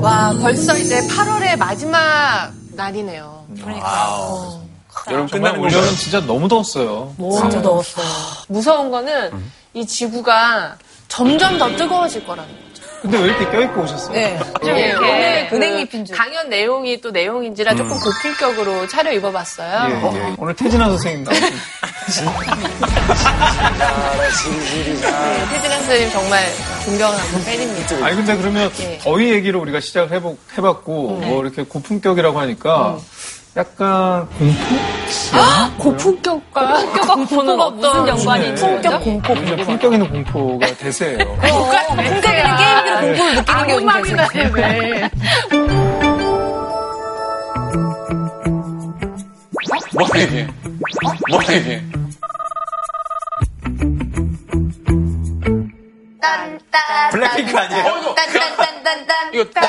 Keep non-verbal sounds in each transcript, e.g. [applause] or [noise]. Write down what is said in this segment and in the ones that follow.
와, 벌써 이제 8월의 마지막 날이네요. wow. 여러분 정말 끝나는 올 여름 건가요? 진짜 너무 더웠어요. 진짜 더웠어요. 무서운 거는 이 지구가 점점 더 뜨거워질 거라는 거죠. 근데 왜 이렇게 껴입고 오셨어요? 네. 예, 오늘 그 은행잎인 줄. 강연 내용이 또 내용인지라 조금 고품격으로 차려 입어봤어요. 예, 예. 오늘 태진아 선생님 나오신 [laughs] 네, 태진아 선생님 정말 존경하고 팬입니다. 아니 근데 그러면 예. 더위 얘기를 우리가 시작을 해보, 해봤고 뭐 이렇게 고품격이라고 하니까 약간 공포? 고품격과 공포는 [laughs] 어떤 연관이 있는 품격? 공포 요즘 품격 있는 공포가 대세예요. 공격이는 게임기로 공포를 느끼는 게 악마이나 문제죠. 왜? 뭐 이게? 뭐 이게? 블랙핑크 아니에요? 딴딴딴딴딴. 이거 아, 딴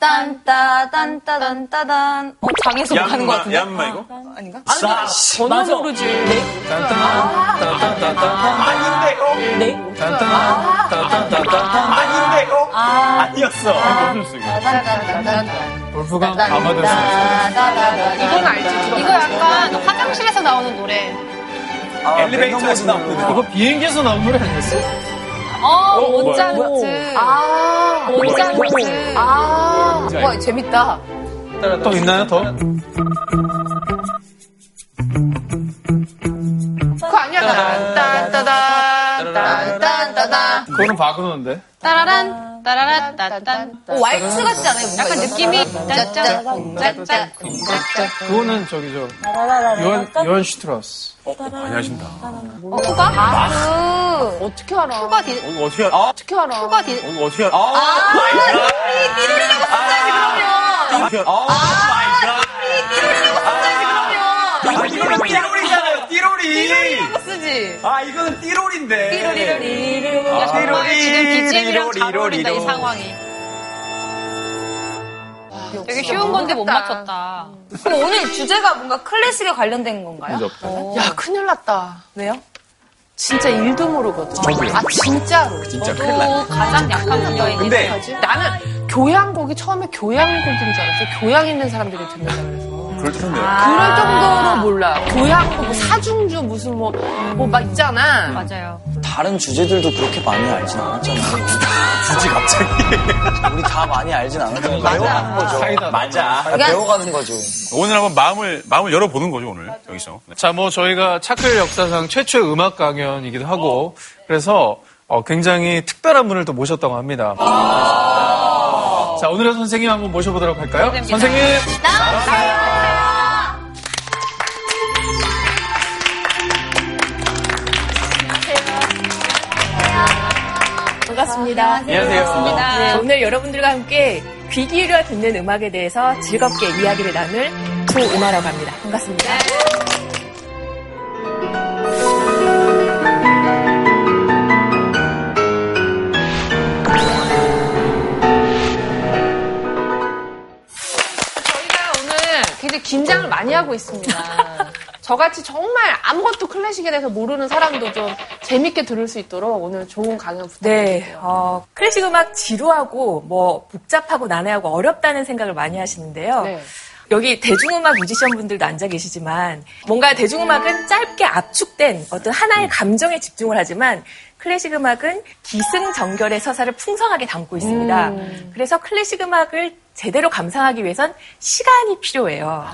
따 딴따 딴따단. 어, 장에서 뭐 하는 것 같은데? 얌마 이거? 아닌가? 번호 모르지. 아닌데요? 네? 아닌데요? 아니었어. 골프강 아마도 선 이건 알지. 이거 약간 화장실에서 나오는 노래. 엘리베이터에서 나오거든. 이거 비행기에서 나온 노래 아니었어? 어, 모차르트. 아, 모차르트. 아, 와, 재밌다. 또 있나요 더? 그거 아니야? 딴딴따단, 그거는 바그너인데. 따라란, 따라란, 따딴. 어, 왈츠 같지 않아요? 뭔가 약간? 느낌이 짠짠, 짠짠. 그거는 저기 저 요한 요한 슈트라우스. 많이 하신다. 후가? 아, 어떻게 알아? 후가 디, 어, 어떻게 알아? 어떻게 알아? 후가 디, 어, 어떻게 알아? 아. 띠로리라고 써야지, 그러면. 아, my god. 아, 이거는 띠로리잖아요, 띠로리. 아, 이거는 띠로리인데. 띠로리로리로. 야, 정말 띠로리, 지금 BGM이랑 잘 어울린다, 이 띠로리. 상황이. 되게 쉬운 건데 못 맞췄다. 그럼 오늘 주제가 뭔가 클래식에 관련된 건가요? 문제 없다. 야, 큰일 났다. 왜요? 진짜 일도 모르거든. 아, 진짜로. 진짜 큰일. 또 가장 약한 분야이긴 근데? 나는 교양곡이 처음에 교양곡인 줄 알았어. 교양 있는 사람들이 듣는다 그래서. 그럴 텐데. 그럴 정도로 몰라. 교양곡, 뭐 사중주, 무슨 뭐, 뭐 막 있잖아. 맞아요. 다른 주제들도 그렇게 많이 알진 않았잖아요. 굳이 갑자기. [laughs] 우리 다 많이 알진 않았잖아요. 배워가는 거죠. 사이다. 맞아. 아니, 배워가는 거죠. 오늘 한번 마음을, 마음을 열어보는 거죠, 오늘. 여기서. 네. 자, 뭐 저희가 차클 역사상 최초의 음악 강연이기도 하고 그래서 어, 굉장히 특별한 분을 또 모셨다고 합니다. 자, 오늘의 선생님 한번 모셔보도록 할까요? 선생님. 반갑습니다. 안녕하세요. 네, 오늘 여러분들과 함께 귀 기울여 듣는 음악에 대해서 즐겁게 이야기를 나눌 조은하라고 합니다. 반갑습니다. 저희가 오늘 굉장히 긴장을 많이 하고 있습니다. 저같이 정말 아무것도 클래식에 대해서 모르는 사람도 좀 재밌게 들을 수 있도록 오늘 좋은 강연 부탁드릴게요. 네, 어, 클래식 음악 지루하고 뭐 복잡하고 난해하고 어렵다는 생각을 많이 하시는데요. 네. 여기 대중음악 뮤지션 분들도 앉아 계시지만 뭔가 대중음악은 짧게 압축된 어떤 하나의 감정에 집중을 하지만 클래식 음악은 기승전결의 서사를 풍성하게 담고 있습니다. 음. 그래서 클래식 음악을 제대로 감상하기 위해선 시간이 필요해요.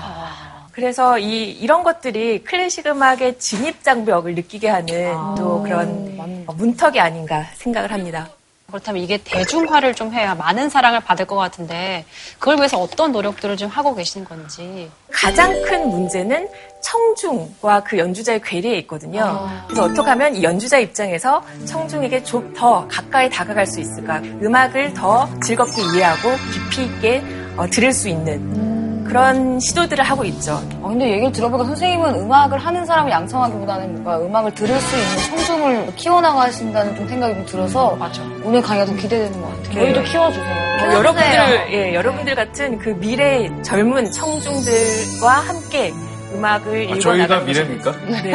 그래서 이, 이런 것들이 클래식 음악의 진입장벽을 느끼게 하는 또 그런 문턱이 아닌가 생각을 합니다. 그렇다면 이게 대중화를 좀 해야 많은 사랑을 받을 것 같은데 그걸 위해서 어떤 노력들을 좀 하고 계신 건지. 가장 큰 문제는 청중과 그 연주자의 괴리에 있거든요. 그래서 어떻게 하면 이 연주자 입장에서 청중에게 좀 더 가까이 다가갈 수 있을까? 음악을 더 즐겁게 이해하고 깊이 있게 어, 들을 수 있는 그런 시도들을 하고 있죠. 어, 근데 얘기를 들어보니까 선생님은 음악을 하는 사람을 양성하기보다는 뭔가 음악을 들을 수 있는 청중을 키워나가신다는 좀 생각이 좀 들어서 맞아. 오늘 강의가 더 기대되는 것 같아요. 저희도 키워주세요. 뭐 여러분들, 예, 여러분들 같은 그 미래 젊은 청중들과 함께 음악을 아, 저희가 미래입니까? [laughs] 네.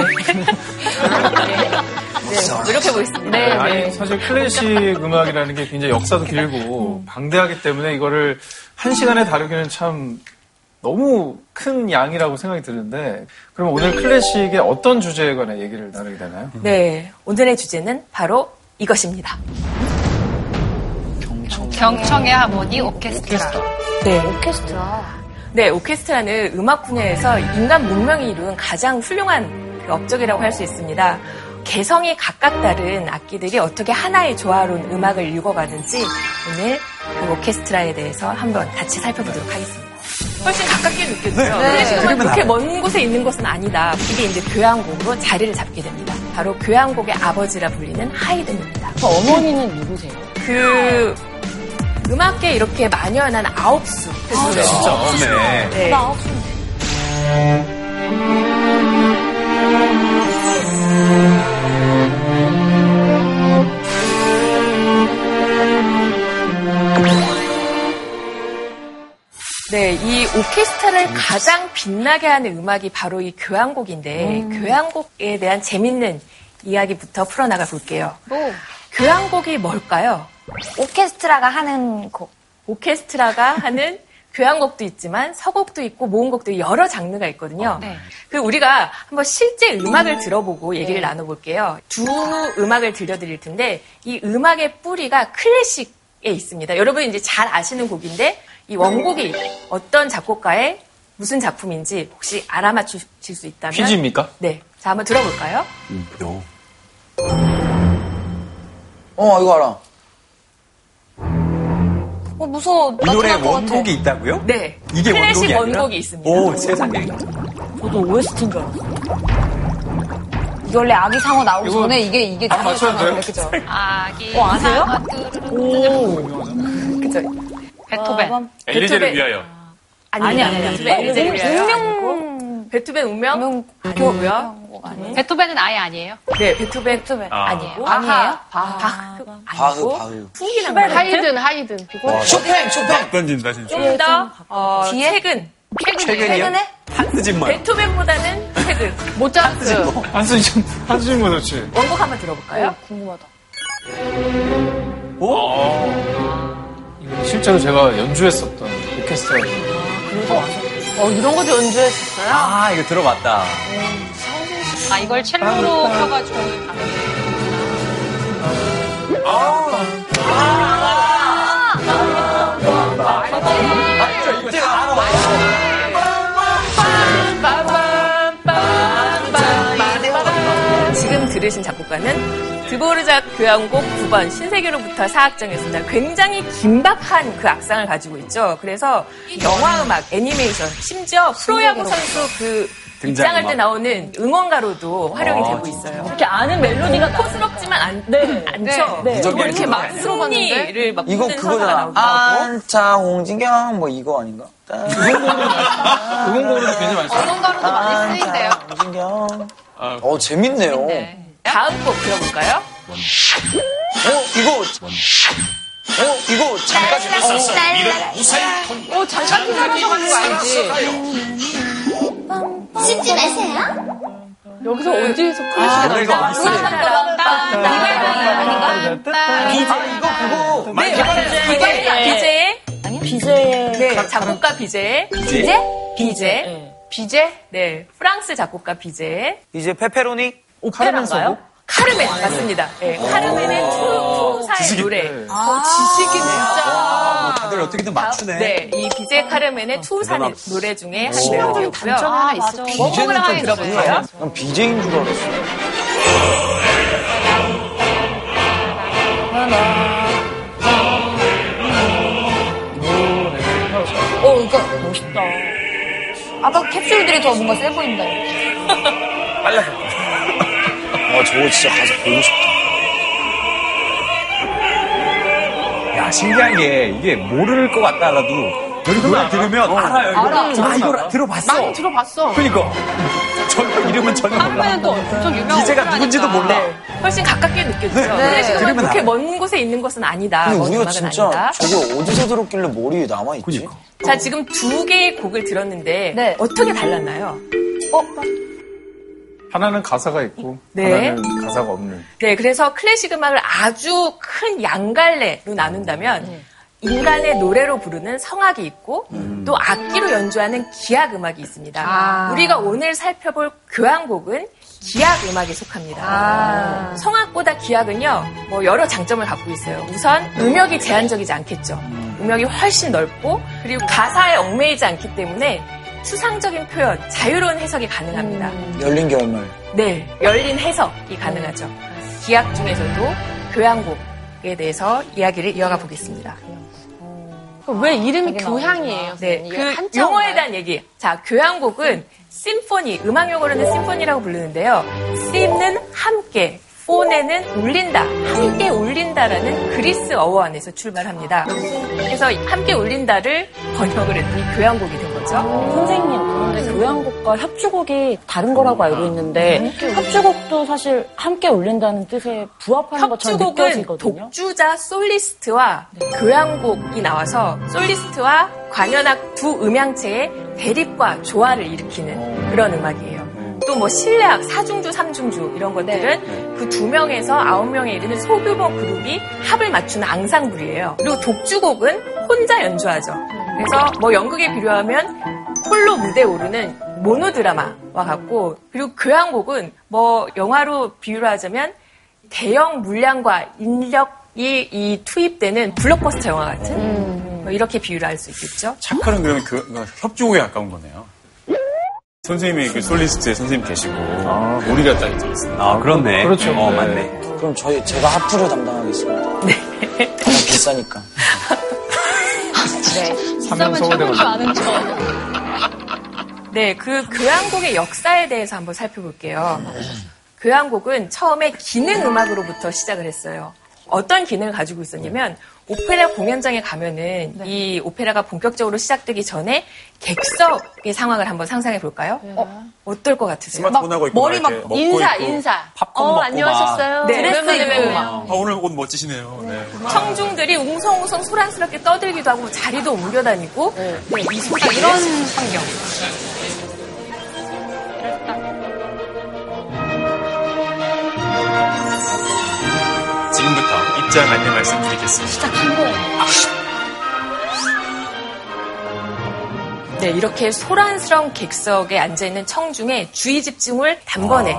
네, 노력해 보겠습니다. 네, 아니 네. 사실 클래식 음악이라는 게 굉장히 역사도 길고 방대하기 때문에 이거를 한 시간에 다루기는 참 너무 큰 양이라고 생각이 드는데 그럼 오늘 클래식의 어떤 주제에 관해 얘기를 나누게 되나요? 네, 오늘의 주제는 바로 이것입니다. 경청의 하모니 오케스트라. 네. 오케스트라. 네, 오케스트라는 음악 분야에서 인간 문명이 이룬 가장 훌륭한 그 업적이라고 할 수 있습니다. 개성이 각각 다른 악기들이 어떻게 하나의 조화로운 음악을 읽어가는지 오늘 그 오케스트라에 대해서 한번 같이 살펴보도록 하겠습니다. 훨씬 가깝게 느껴지죠. 클래식음은 그렇게 먼 곳에 있는 것은 아니다. 이게 이제 교향곡으로 자리를 잡게 됩니다. 바로 교향곡의 아버지라 불리는 하이든입니다. 어머니는 누구세요? 그 음악계 이렇게 만연한 아홉 수. 진짜 없네. 네. 네, 이 오케스트라를 가장 빛나게 하는 음악이 바로 이 교향곡인데 교향곡에 대한 재밌는 이야기부터 풀어나가 볼게요. 교향곡이 뭘까요? 오케스트라가 하는 곡. 오케스트라가 하는 [laughs] 교향곡도 있지만 서곡도 있고 모음곡도 여러 장르가 있거든요. 네. 그 우리가 한번 실제 음악을 들어보고 얘기를 나눠볼게요. 두 음악을 들려드릴 텐데 이 음악의 뿌리가 클래식에 있습니다. 여러분 이제 잘 아시는 곡인데 이 원곡이 어떤 작곡가의 무슨 작품인지 혹시 알아맞추실 수 있다면 퀴즈입니까? 네, 자 한번 들어볼까요? 어, 이거 알아. 어, 무서워. 이 노래 원곡이 있다고요? 네, 이게 클래식 원곡이 아니라? 원곡이 있습니다. 오, 세상에. 저도 OST인 줄 알았어. 이게 원래 아기 상어 나오기 이거 전에 이게 이게 아, 맞춰야 돼요? 그죠? 아기 어, 아세요? 상어 뚜루루루. 그죠? 베토벤. 엘리제를 베토벤. 위하여. 아니, 아니, 아니. 베토벤 엘리제를 운명 베토벤 운명 운명 아니고요. 곡 아니에요? 베토벤은 아예 아니에요. 네, 베토벤 베토벤. 아. 아니에요. 아니에요? 바흐 바흐, 아니고 바흐. 후기나 말 하이든, 하이든. 그거 쇼팽, 쇼팽. 던진다, 진짜. 좀더 어, 뒤에? 최근 최근이요? 최근에? 한스진만. 베토벤보다는 최근 모차르트. 한수진, 한수진 뭐 좋지. 원곡 한번 들어볼까요? 궁금하다. 이거 실제로 제가 연주했었던 오케스트라예요. 어, 이런 것도 연주했었어요? 아, 이거 들어봤다. 아 이걸 첼로로 펴가지고 지금 들으신 작곡가는 드보르작 교향곡 9번 신세계로부터 사악정이었습니다. 굉장히 긴박한 그 악상을 가지고 있죠. 그래서 영화 음악, 애니메이션, 심지어 프로야구 선수 그 등장 입장할 때. 나오는 응원가로도 활용이 되고 있어요. 이렇게 아는 멜로디가 코스럽지만 안, 않죠. 네. 뭐 이렇게 막? 승리를 막 이거 부르는 서사가 그거잖아. 하고. 안차 홍진경 뭐 이거 아닌가? 응원곡으로도 굉장히 많이 써요. 응원가로도 많이 쓰인대요. 홍진경. 아, 어 재밌네요. 네. 다음 곡 들어볼까요? 어 이거. 어 이거 잠깐. 어, 잠깐 기다려서 그런 거 알지? 씹지 마세요. 여기서 어디에서 클래식 아, 나 이거 어디 있어요? 이거 그거. 네, 비제의 아니요? 비제의 네, 작곡가 비제의 비제? 비제. 비제? 네, 프랑스 작곡가 비제. 이제 페페로니. 오페라인가요? 카르멘 맞습니다. 네, 카르멘의 투, 투사의 노래. 아, 지식이 진짜. 아, 다들 어떻게든 맞추네. 네, 이 비제 카르멘의 투사 대단하다. 노래 중에 한 곡이었고요. 단점이 하나 있을 맞아. 텐데. 원곡을 한번 들어볼게요. 난 BJ인 줄 알았어. 어, 그러니까 멋있다. 아까 캡슐들이 더 뭔가 세 보인다. 빨라. 아 저거 진짜 가서 보고 싶다. 야, 신기한 게 이게 모를 것 같다라도 노래 들으면 알아요. 이거. 아, 이거 들어봤어. 많이 들어봤어. 그러니까. 전 이름은 전혀 한 몰라. 분은 또 엄청 유명한 오페라니까. 누군지도 몰라. 훨씬 가깝게 느껴지죠. 네. 클래식은 들으면 그렇게. 먼 곳에 있는 것은 아니다. 근데 먼 우리가 진짜 아니다. 저게 어디서 들었길래 머리에 남아있지? 자, 지금 두 개의 곡을 들었는데 네. 어떻게 달랐나요? 하나는 가사가 있고 네. 하나는 가사가 없는. 네, 그래서 클래식 음악을 아주 큰 양갈래로 나눈다면 인간의 노래로 부르는 성악이 있고 또 악기로 연주하는 기악 음악이 있습니다. 아. 우리가 오늘 살펴볼 교향곡은 기악 음악에 속합니다. 성악보다 기악은요, 뭐 여러 장점을 갖고 있어요. 우선 음역이 제한적이지 않겠죠. 음역이 훨씬 넓고 그리고 가사에 얽매이지 않기 때문에 추상적인 표현, 자유로운 해석이 가능합니다. 열린 결말. 네, 열린 해석이 가능하죠. 기악 중에서도 교향곡에 대해서 이야기를 이어가 보겠습니다. 왜 이름이 교향이에요? 네, 그? 용어에 대한 얘기. 자, 교향곡은 심포니, 음악 용어로는 심포니라고 부르는데요. 심는 함께, 포네는 울린다, 함께 울린다라는 그리스 어원 안에서 출발합니다. 그래서 함께 울린다를 번역을 했더니 교향곡이 된 거죠. 선생님, 그런데 교향곡과 협주곡이 다른 거라고 알고 있는데 협주곡도 사실 함께 울린다는 뜻에 부합하는 것처럼 협주곡은 느껴지거든요. 독주자 솔리스트와 교향곡이 나와서 솔리스트와 관현악 두 음향체의 대립과 조화를 일으키는 그런 음악이에요. 또뭐 실내악, 사중주, 삼중주 이런 것들은 그두 명에서 아홉 명에 이르는 소규모 그룹이 합을 맞추는 앙상블이에요. 그리고 독주곡은 혼자 연주하죠. 그래서 뭐 연극에 비교하면 홀로 무대 오르는 모노 드라마와 같고 그리고 그 교향곡은 뭐 영화로 비유를 하자면 대형 물량과 인력이 이 투입되는 블록버스터 영화 같은 음. 뭐 이렇게 비유를 할 수 있겠죠. 착하는 그러면 그, 그, 협조에 가까운 거네요. 선생님이 그 솔리스트에 선생님 계시고 아, 우리가 딱 이제 있습니다. 아 그렇네. 그렇죠. 어 맞네. 네. 그럼 저희 제가 하프를 담당하겠습니다. 네. 비싸니까. [laughs] 네. 3년 서울대만. 아는 척. 네, 그 교향곡의 역사에 대해서 한번 살펴볼게요. 교향곡은 처음에 기능 음악으로부터 시작을 했어요. 어떤 기능을 가지고 있었냐면 오페라 공연장에 가면은 이 오페라가 본격적으로 시작되기 전에 객석의 상황을 한번 상상해 볼까요? 어, 어떨 것 같으세요? 스마트폰하고 있고 머리 막 인사, 있고. 인사. 팝콘 어, 먹고 안녕하셨어요. 네, 드레스. 입고. 아, 오늘 옷 멋지시네요. 네. 청중들이 웅성웅성 소란스럽게 떠들기도 하고 자리도 옮겨 다니고 네, 이 소리를 이런 환경. 지금부터 입장 안내 말씀드리겠습니다. 네, 이렇게 소란스러운 객석에 앉아있는 청중의 주의 집중을 단번에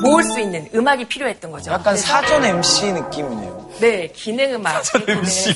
모을 수 있는 음악이 필요했던 거죠. 약간 그래서 사전 MC 느낌이네요. 네, 기능 음악.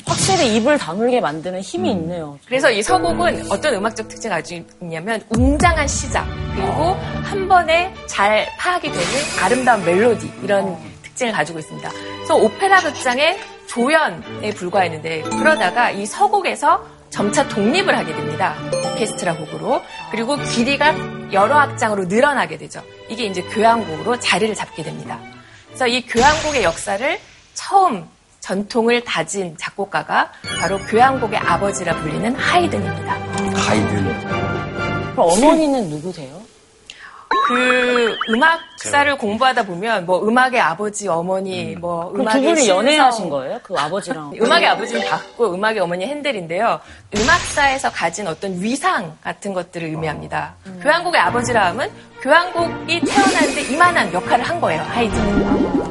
확실히 입을 다물게 만드는 힘이 있네요. 그래서 이 서곡은 어떤 음악적 특징을 가지고 있냐면 웅장한 시작 그리고 한 번에 잘 파악이 되는 아름다운 멜로디 이런 특징을 가지고 있습니다. 그래서 오페라 극장의 조연에 불과했는데 그러다가 이 서곡에서 점차 독립을 하게 됩니다. 오케스트라 곡으로 그리고 길이가 여러 악장으로 늘어나게 되죠. 이게 이제 교향곡으로 자리를 잡게 됩니다. 그래서 이 교향곡의 역사를 처음 전통을 다진 작곡가가 바로 교향곡의 아버지라 불리는 하이든입니다. 하이든. 그럼 어머니는 누구세요? 그 음악사를 공부하다 보면 뭐 음악의 아버지, 어머니, 뭐 그럼 두 음악의 분이 신성, 연애하신 거예요? 그 아버지랑. [laughs] 음악의 아버지는 바꾸고 음악의 어머니 핸델인데요. 음악사에서 가진 어떤 위상 같은 것들을 의미합니다. 교향곡의 아버지라 함은 교향곡이 태어나는데 이만한 역할을 한 거예요. 하이든은.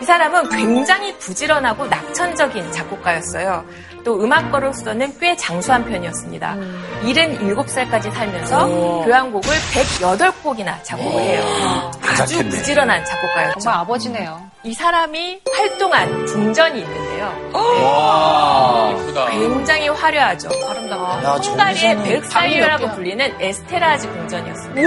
이 사람은 굉장히 부지런하고 낙천적인 작곡가였어요. 또 음악가로서는 꽤 장수한 편이었습니다. 77살까지 살면서 교향곡을 108곡이나 작곡을 해요. 아주. 부지런한 작곡가였죠. 정말 아버지네요. 이 사람이 활동한 궁전이 있는데요. 굉장히 화려하죠. 아름다워. 야, 헝가리의 벨사이유라고 불리는 에스테라지 궁전이었습니다.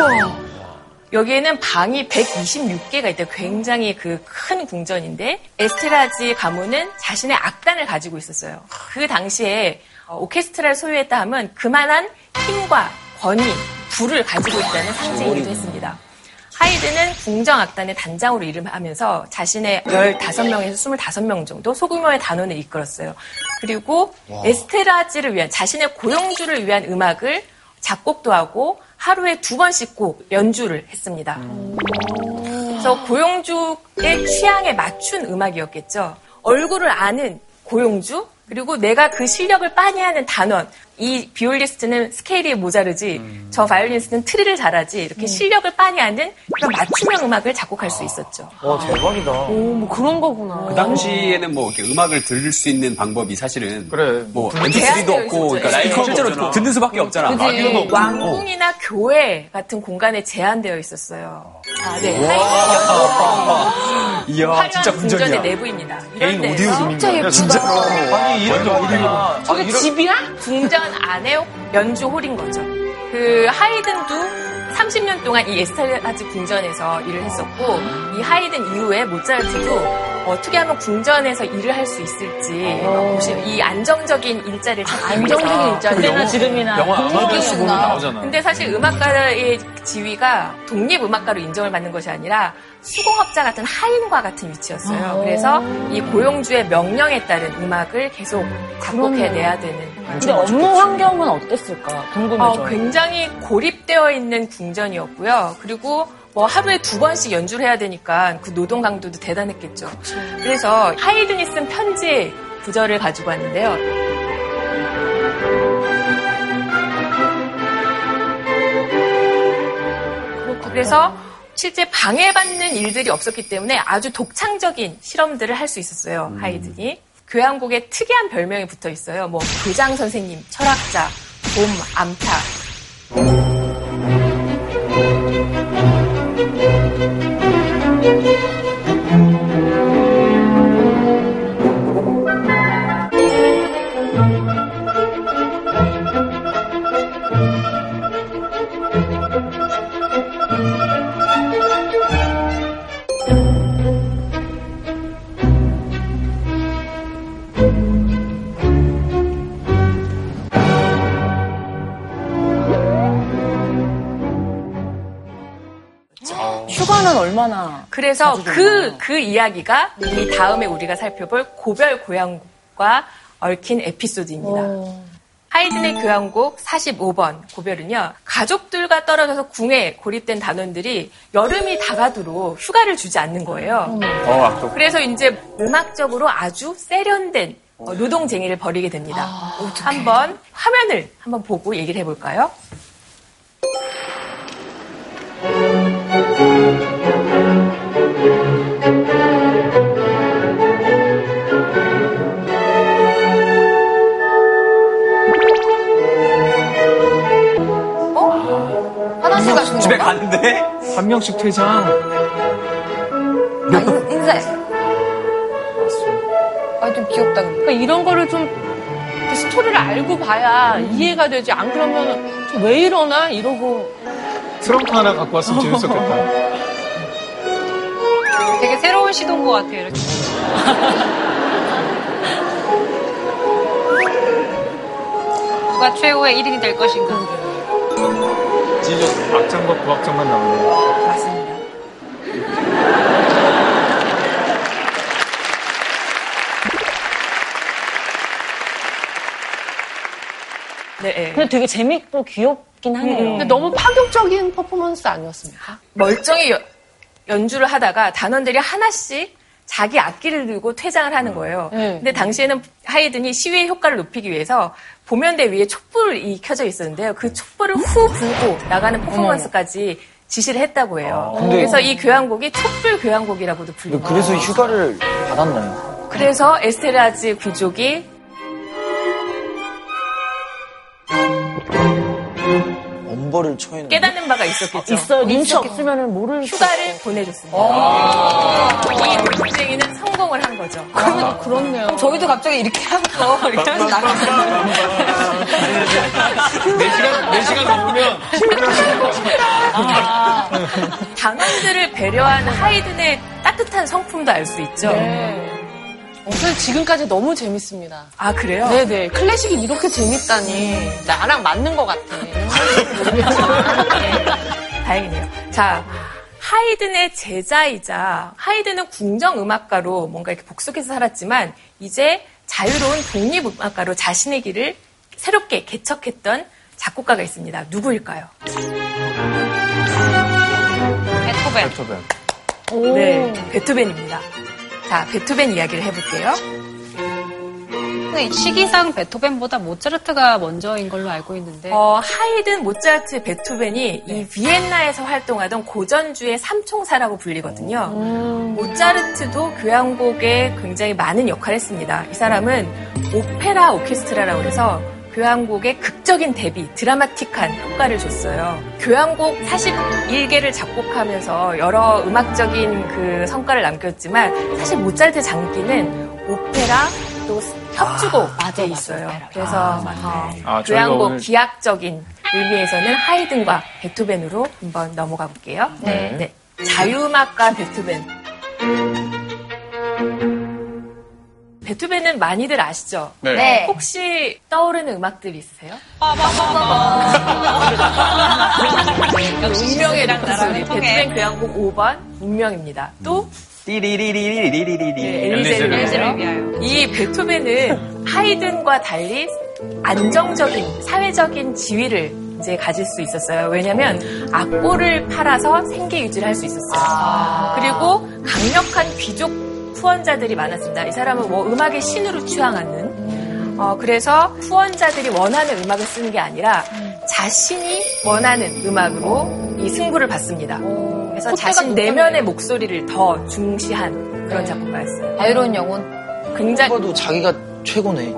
여기에는 방이 126개가 있대요. 굉장히 그 큰 궁전인데 에스테라지 가문은 자신의 악단을 가지고 있었어요. 그 당시에 어, 오케스트라를 소유했다 하면 그만한 힘과 권위, 부를 가지고 있다는 상징이기도 했습니다. 하이드는 궁정악단의 단장으로 일을 하면서 자신의 15명에서 25명 정도 소규모의 단원을 이끌었어요. 그리고 에스테라지를 위한 자신의 고용주를 위한 음악을 작곡도 하고 하루에 두 번씩 꼭 연주를 했습니다. 그래서 고용주의 취향에 맞춘 음악이었겠죠. 얼굴을 아는 고용주 그리고 내가 그 실력을 빤히 아는 단원. 이 비올리스트는 스케일이 모자르지, 저 바이올리니스트는 트릴을 잘하지, 이렇게 실력을 빤히 아는 그런 맞춤형 음악을 작곡할 수 있었죠. 와, 대박이다. 오, 뭐 그런 거구나. 그 당시에는 뭐 이렇게 음악을 들을 수 있는 방법이 사실은 그래. 뭐 제한되어 MP3도 없고 있었죠. 그러니까 라이브가 실제로 없잖아. 듣는 수밖에 없잖아. 그지? 라디오도 없고. 왕궁이나 교회 같은 공간에 제한되어 있었어요. 아, 네. 이야, 진짜 궁전의. 내부입니다. 이런 오디오 거야. 진짜로. 아니, 이런 오디오. 저게 집이야? 궁전 안에 연주 홀인 거죠. 그 하이든도 30년 동안 이 에스테라지 궁전에서 일을 했었고 이 하이든 이후에 모차르트도 어떻게 하면 궁전에서 일을 할 수 있을지 보시면 이 안정적인 일자리를 찾기 안정적인 위해서 일자리. 그때나 지금이나 영화 아마데우스 보면 나오잖아. 근데 사실 음악가의 지위가 독립 음악가로 인정을 받는 것이 아니라 수공업자 같은 하인과 같은 위치였어요. 그래서 이 고용주의 명령에 따른 음악을 계속 작곡해내야 되는. 근데 업무 환경은 어땠을까 궁금해져요. 어, 굉장히 고립되어 있는 궁전이었고요. 그리고 뭐 하루에 두 번씩 연주를 해야 되니까 그 노동 강도도 대단했겠죠. 그래서 하이든이 쓴 편지 구절을 가지고 왔는데요. 그래서 실제 방해받는 일들이 없었기 때문에 아주 독창적인 실험들을 할 수 있었어요. 하이든이. 교향곡에 특이한 별명이 붙어 있어요. 뭐 교장 선생님, 철학자, 봄, 암탉. 휴 얼마나 그래서 그? 그 이야기가 이 다음에 우리가 살펴볼 고별 고향곡과 얽힌 에피소드입니다. 하이든의 교향곡 45번 고별은요, 가족들과 떨어져서 궁에 고립된 단원들이 여름이 다가도록 휴가를 주지 않는 거예요. 어. 그래서 이제 음악적으로 아주 세련된 어, 노동쟁이를 벌이게 됩니다. 한번 화면을 한번 보고 얘기를 해볼까요? 집에 건가? 갔는데 한 명씩 퇴장. 아, 인, 인사해. 아, 좀 귀엽다. 근데. 그러니까 이런 거를 좀 스토리를 알고 봐야 이해가 되지. 안 그러면 왜 이러나 이러고 트렁크 하나 갖고 왔으면 재밌었겠다. [laughs] 되게 새로운 시도인 것 같아요, 이렇게. [laughs] 누가 최후의 1인이 될 것인가. 진짜 악장과 부악장만 나오네. 맞습니다. 네, 네. 근데 되게 재밌고 귀엽긴 하네요. 근데 너무 파격적인 퍼포먼스 아니었습니까? 멀쩡히 여- 연주를 하다가 단원들이 하나씩 자기 악기를 들고 퇴장을 하는 거예요. 네. 근데 당시에는 하이든이 시위의 효과를 높이기 위해서 보면대 위에 촛불이 켜져 있었는데요. 그 촛불을 후 불고 나가는 퍼포먼스까지 지시를 했다고 해요. 근데- 그래서 이 교향곡이 촛불 교향곡이라고도 불립니다. 그래서 휴가를 받았나요? 그래서 에스테라지 귀족이 엄벌을 처해는. 깨닫는 바가 있었겠죠. 있어요. 눈치 없으면 모를 수 휴가를 보내줬습니다. 이 노동쟁이는 성공을 한 거죠. 그러면 그렇네요. 저희도 갑자기 이렇게 하고 이렇게 하면서 나가요. 네 시간, 네 시간 넘으면 단원들을 배려하는 하이든의 따뜻한 성품도 알 수 있죠. 네. 어, 저는 지금까지 너무 재밌습니다. 아 그래요? 네네. 클래식이 이렇게 재밌다니. 나랑 맞는 것 같아. [laughs] 다행이네요. 자, 하이든의 제자이자 하이든은 궁정 음악가로 뭔가 이렇게 복속해서 살았지만 이제 자유로운 독립 음악가로 자신의 길을 새롭게 개척했던 작곡가가 있습니다. 누구일까요? 베토벤. 베토벤. 네, 베토벤입니다. 자, 베토벤 이야기를 해볼게요. 근데 시기상 베토벤보다 모차르트가 먼저인 걸로 알고 있는데 어, 하이든, 모차르트, 베토벤이 이 비엔나에서 활동하던 고전주의 삼총사라고 불리거든요. 모차르트도 교향곡에 굉장히 많은 역할을 했습니다. 이 사람은 오페라 오케스트라라고 해서 교향곡에 극적인 대비, 드라마틱한 효과를 줬어요. 교향곡 41개를 작곡하면서 여러 음악적인 그 성과를 남겼지만 사실 모차르트 장기는 오페라 또 협주곡에 있어요. 그래서 어, 아, 저희가 교향곡 오늘- 기하학적인 의미에서는 하이든과 베토벤으로 한번 넘어가 볼게요. 네. 자유음악가 베토벤. 베토벤은 많이들 아시죠? 네. 네. 혹시 떠오르는 음악들 있으세요? 운명의 루크소리. 베토벤 교향곡 5번 운명입니다. 또 띠리리리리리리리리. 네, 엘리제를. 위하여. 이 베토벤은 하이든과 달리 안정적인 사회적인 지위를 이제 가질 수 있었어요. 왜냐하면 악보를 팔아서 생계 유지를 할 수 있었어요. 그리고 강력한 귀족 후원자들이 많았습니다. 이 사람은 뭐 음악의 신으로 추앙하는. 어, 그래서 후원자들이 원하는 음악을 쓰는 게 아니라 자신이 원하는 음악으로 이 승부를 받습니다. 그래서 자신 내면의 목소리를 더 중시한 그런 작곡가였어요. 자유로운 영혼. 굉장히 봐도 자기가 최고네.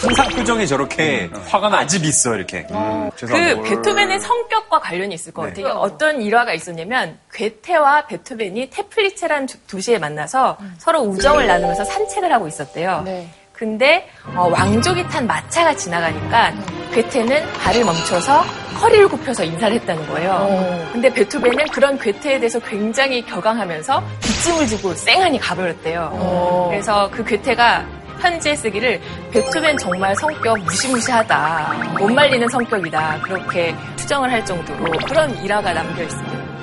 항상 표정이 저렇게 화가 나. 아집 있어, 이렇게. 음, 그 죄송합니다. 베토벤의 성격과 관련이 있을 것 네. 같아요. 어떤 일화가 있었냐면 괴테와 베토벤이 테플리체라는 도- 도시에 만나서 서로 우정을 나누면서 산책을 하고 있었대요. 네. 근데 어, 왕족이 탄 마차가 지나가니까 괴테는 발을 멈춰서 허리를 굽혀서 인사를 했다는 거예요. 근데 베토벤은 그런 괴테에 대해서 굉장히 격앙하면서 빗짐을 주고 쌩하니 가버렸대요. 그래서 그 괴테가 편지에 쓰기를 베토벤 정말 성격 무시무시하다. 못 말리는 성격이다. 그렇게 추정을 할 정도로 그런 일화가 남겨 있습니다.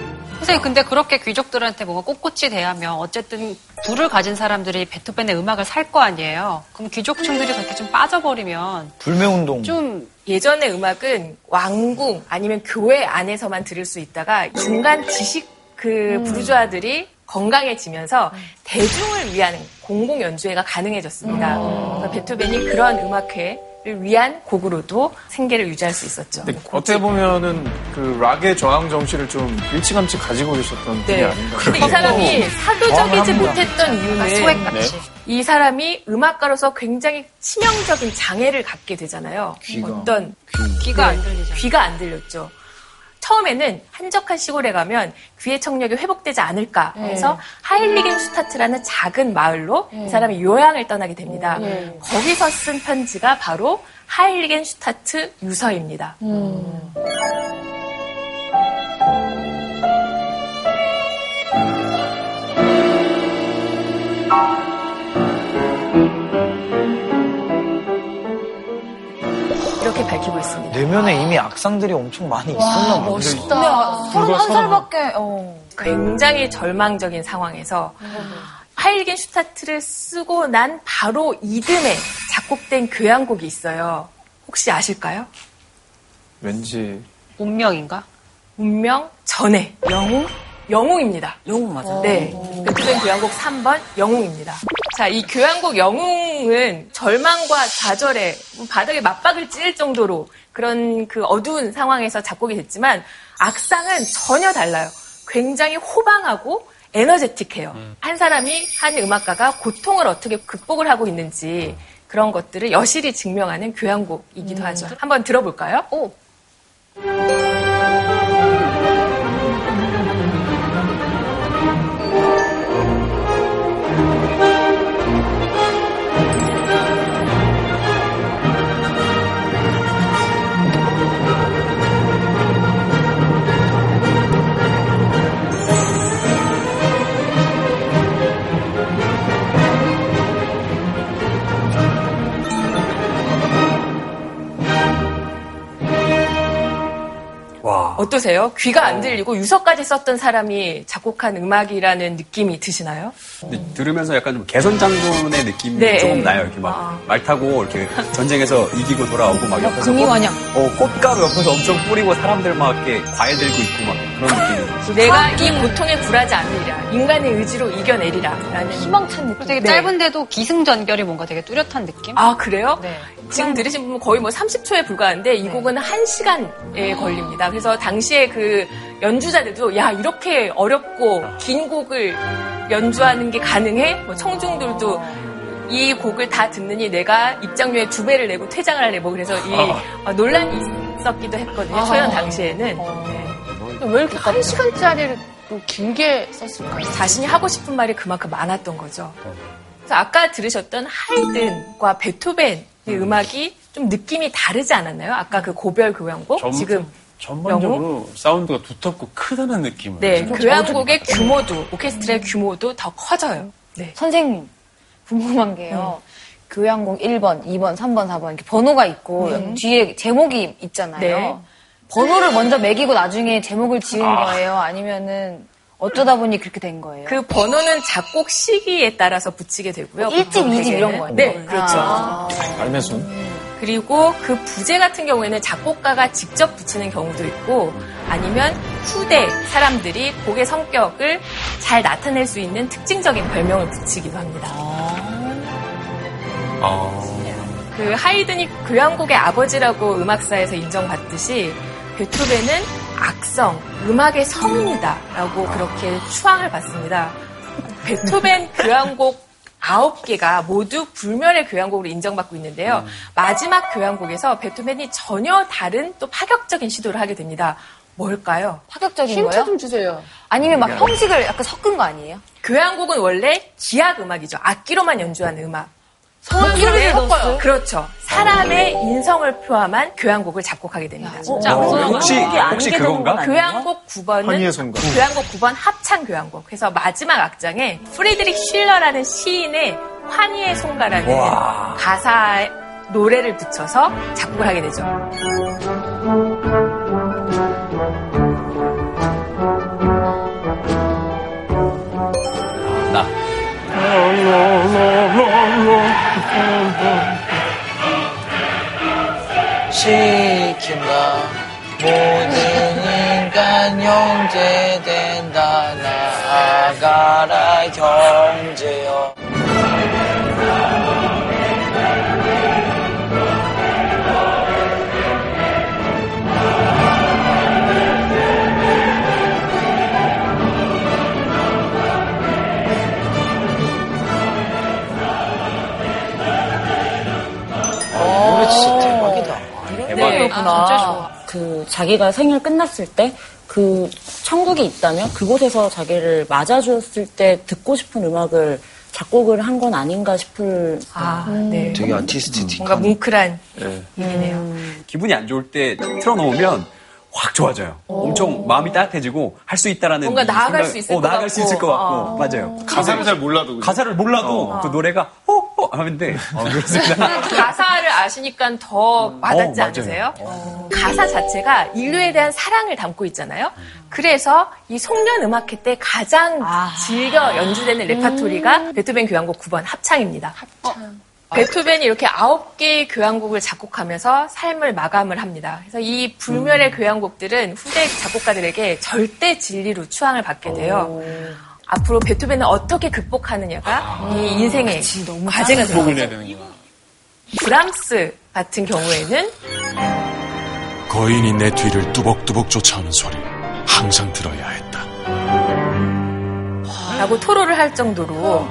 선생님 근데 그렇게 귀족들한테 뭔가 꼿꼿이 대하면 어쨌든 부를 가진 사람들이 베토벤의 음악을 살 거 아니에요. 그럼 귀족층들이 그렇게 좀 빠져버리면 불매운동. 좀 예전의 음악은 왕궁 아니면 교회 안에서만 들을 수 있다가 중간 지식 그 부르주아들이 건강해지면서 대중을 위한 공공 연주회가 가능해졌습니다. 그래서 베토벤이 그런 음악회를 위한 곡으로도 생계를 유지할 수 있었죠. 어떻게 보면은 그 락의 저항 정신을 좀 일찌감치 가지고 계셨던 분이 네. 아닌가. 근데 이 사람이 사교적이지 못했던 이유는 소액같이. 이 사람이 음악가로서 굉장히 치명적인 장애를 갖게 되잖아요. 어떤 귀 가 안 네, 들리잖아요. 귀가 안 들렸죠. 처음에는 한적한 시골에 가면 귀의 청력이 회복되지 않을까 해서 하일리겐 슈타트라는 작은 마을로 이 사람이 요양을 떠나게 됩니다. 거기서 쓴 편지가 바로 하일리겐 슈타트 유서입니다. 이 있습니다. 내면에 이미 악상들이 엄청 많이 있었나 보네. 멋있다. 불과 31살밖에, 어. 굉장히 절망적인 상황에서 하일겐 슈타트를 쓰고 난 바로 이듬해 작곡된 교향곡이 있어요. 혹시 아실까요? 왠지 운명인가? 운명 전에 영웅 영웅입니다. 영웅 맞아. 네. 베토벤 교향곡 3번 영웅입니다. 자, 이 교향곡 영웅은 절망과 좌절에 바닥에 맞박을 찔 정도로 그런 그 어두운 상황에서 작곡이 됐지만 악상은 전혀 달라요. 굉장히 호방하고 에너제틱해요. 한 사람이 한 음악가가 고통을 어떻게 극복을 하고 있는지 그런 것들을 여실히 증명하는 교향곡이기도 하죠. 한번 들어볼까요? 오. 어떠세요? 귀가 안 들리고 유서까지 썼던 사람이 작곡한 음악이라는 느낌이 드시나요? 근데 들으면서 약간 좀 개선 장군의 느낌이 네. 조금 나요. 이렇게 막 말 타고 이렇게 전쟁에서 이기고 돌아오고 막 옆에서 금이 꽃- 마냥. 어, 꽃가루 옆에서 엄청 뿌리고 사람들 막 이렇게 과일 들고 있고 막 그런 느낌. 내가 이 고통에 굴하지 않으리라. 인간의 의지로 이겨내리라. 라는 희망찬 느낌. 그리고 되게 네. 짧은데도 기승전결이 뭔가 되게 뚜렷한 느낌? 아, 그래요? 네. 지금 들으신 분은 거의 뭐 30초에 불과한데 이 곡은 1시간에 걸립니다. 그래서 당시에 그 연주자들도 야, 이렇게 어렵고 긴 곡을 연주하는 게 가능해? 뭐 청중들도 이 곡을 다 듣느니 내가 입장료의 두 배를 내고 퇴장을 할래 뭐 그래서 이 어, 논란이 있었기도 했거든요. 초연 당시에는. 네. 왜 이렇게 한 시간짜리를 또 길게 썼을까요? 자신이 하고 싶은 말이 그만큼 많았던 거죠. 그래서 아까 들으셨던 하이든과 베토벤의 음악이 좀 느낌이 다르지 않았나요? 아까 그 고별 교향곡 전- 지금 전반적으로 사운드가 두텁고 크다는 느낌을. 네 교향곡의 규모도 오케스트라의 규모도 더 커져요. 네. 선생님, 궁금한 게요. 교향곡 1번, 2번, 3번, 4번 이렇게 번호가 있고 뒤에 제목이 있잖아요. 네. 번호를 먼저 매기고 나중에 제목을 지은 거예요? 아니면은 어쩌다 보니 그렇게 된 거예요? 그 번호는 작곡 시기에 따라서 붙이게 되고요. 일집, 보통 이집 이런 대개는. 거예요? 네, 그렇죠. 아. 발매순. 그리고 그 부제 같은 경우에는 작곡가가 직접 붙이는 경우도 있고 아니면 후대 사람들이 곡의 성격을 잘 나타낼 수 있는 특징적인 별명을 붙이기도 합니다. 그 하이든이 교향곡의 아버지라고 음악사에서 인정받듯이 베토벤은 악성, 음악의 성이다라고 그렇게 추앙을 받습니다. 베토벤 교향곡 아홉 개가 모두 불멸의 교향곡으로 인정받고 있는데요. 마지막 교향곡에서 베토벤이 전혀 다른 또 파격적인 시도를 하게 됩니다. 뭘까요? 파격적인 힌트 거예요? 좀 주세요. 아니면 막 형식을 약간 섞은 거 아니에요? 교향곡은 원래 기악 음악이죠. 악기로만 연주하는 음악. 성악기를 섞어요. 그렇죠. 사람의 인성을 포함한 교향곡을 작곡하게 됩니다. 진짜 어. 혹시 혹시 그건가? 교향곡 9번은 환희의 송가. 교향곡 9번 합창 교향곡. 그래서 마지막 악장에 프리드릭 쉴러라는 시인의 환희의 송가라는 와. 가사 노래를 붙여서 작곡을 하게 되죠. 시킨다 모든 인간 형제된다 나아가라 형제여 아, 진짜 좋아. 그 자기가 생이 끝났을 때 그 천국이 있다면 그곳에서 자기를 맞아주었을 때 듣고 싶은 음악을 작곡을 한 건 아닌가 싶을 아, 네. 되게 artistic한 뭔가 뭉클한 네. 얘기네요. 기분이 안 좋을 때 틀어놓으면 확 좋아져요. 엄청 마음이 따뜻해지고 할 수 있다라는 뭔가 이 나아갈 생각- 수 있을 어, 것 나아갈 수 같고. 있을 것 같고 어. 맞아요. 가사를 잘 몰라도. 그죠? 가사를 몰라도 그 노래가 호호 하는데 어, 그렇습니다. [laughs] 가사를 아시니까 더 와닿지 어, 맞아요. 않으세요? 가사 자체가 인류에 대한 사랑을 담고 있잖아요. 그래서 이 송년 음악회 때 가장 즐겨 연주되는 레파토리가 베토벤 교향곡 9번 합창입니다. 베토벤이 이렇게 아홉 개의 교향곡을 작곡하면서 삶을 마감을 합니다. 그래서 이 불멸의 교향곡들은 후대 작곡가들에게 절대 진리로 추앙을 받게 돼요. 앞으로 베토벤을 어떻게 극복하느냐가 이 인생의 과제가 되는 거죠. 브람스 같은 경우에는 거인이 내 뒤를 뚜벅뚜벅 쫓아오는 소리 항상 들어야 했다. 라고 토로를 할 정도로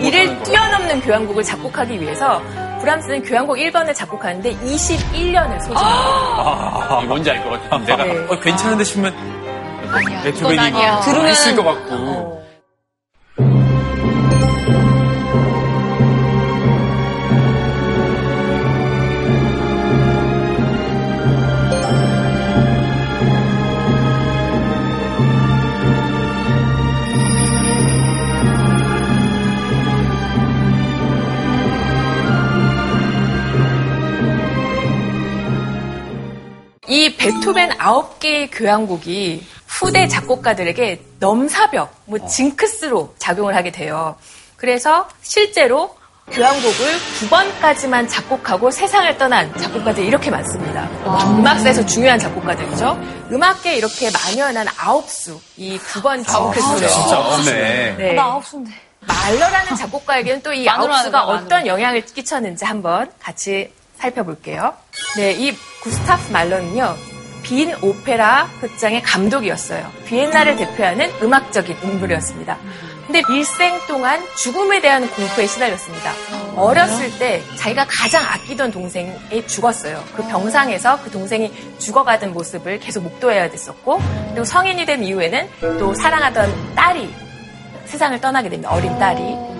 이를 뛰어넘는 교향곡을 작곡하기 위해서 브람스는 교향곡 1번을 작곡하는데 21년을 소진합니다. 아, 뭔지 알 것 같아. 내가 네. 어, 괜찮은데 싶으면 아니야. 베토벤이 그건 아니야. 들으면 있을 것 같고. 이 베토벤 9개의 교향곡이 후대 작곡가들에게 넘사벽, 뭐 징크스로 작용을 하게 돼요. 그래서 실제로 교향곡을 9번까지만 작곡하고 세상을 떠난 작곡가들이 이렇게 많습니다. 음악사에서 중요한 작곡가들이죠. 음악계에 이렇게 만연한 아홉 수, 이 9번 징크스로. 진짜 없네. 네. 나 아홉 수인데. 말러라는 작곡가에게는 또 이 아홉 수가 어떤 영향을 끼쳤는지 한번 같이 살펴볼게요. 네, 이 구스타프 말러는요. 빈 오페라 극장의 감독이었어요. 비엔나를 대표하는 음악적인 인물이었습니다. 근데 일생 동안 죽음에 대한 공포에 시달렸습니다. 어렸을 때 자기가 가장 아끼던 동생이 죽었어요. 그 병상에서 그 동생이 죽어가던 모습을 계속 목도해야 됐었고, 그리고 성인이 된 이후에는 또 사랑하던 딸이 세상을 떠나게 됩니다. 어린 딸이.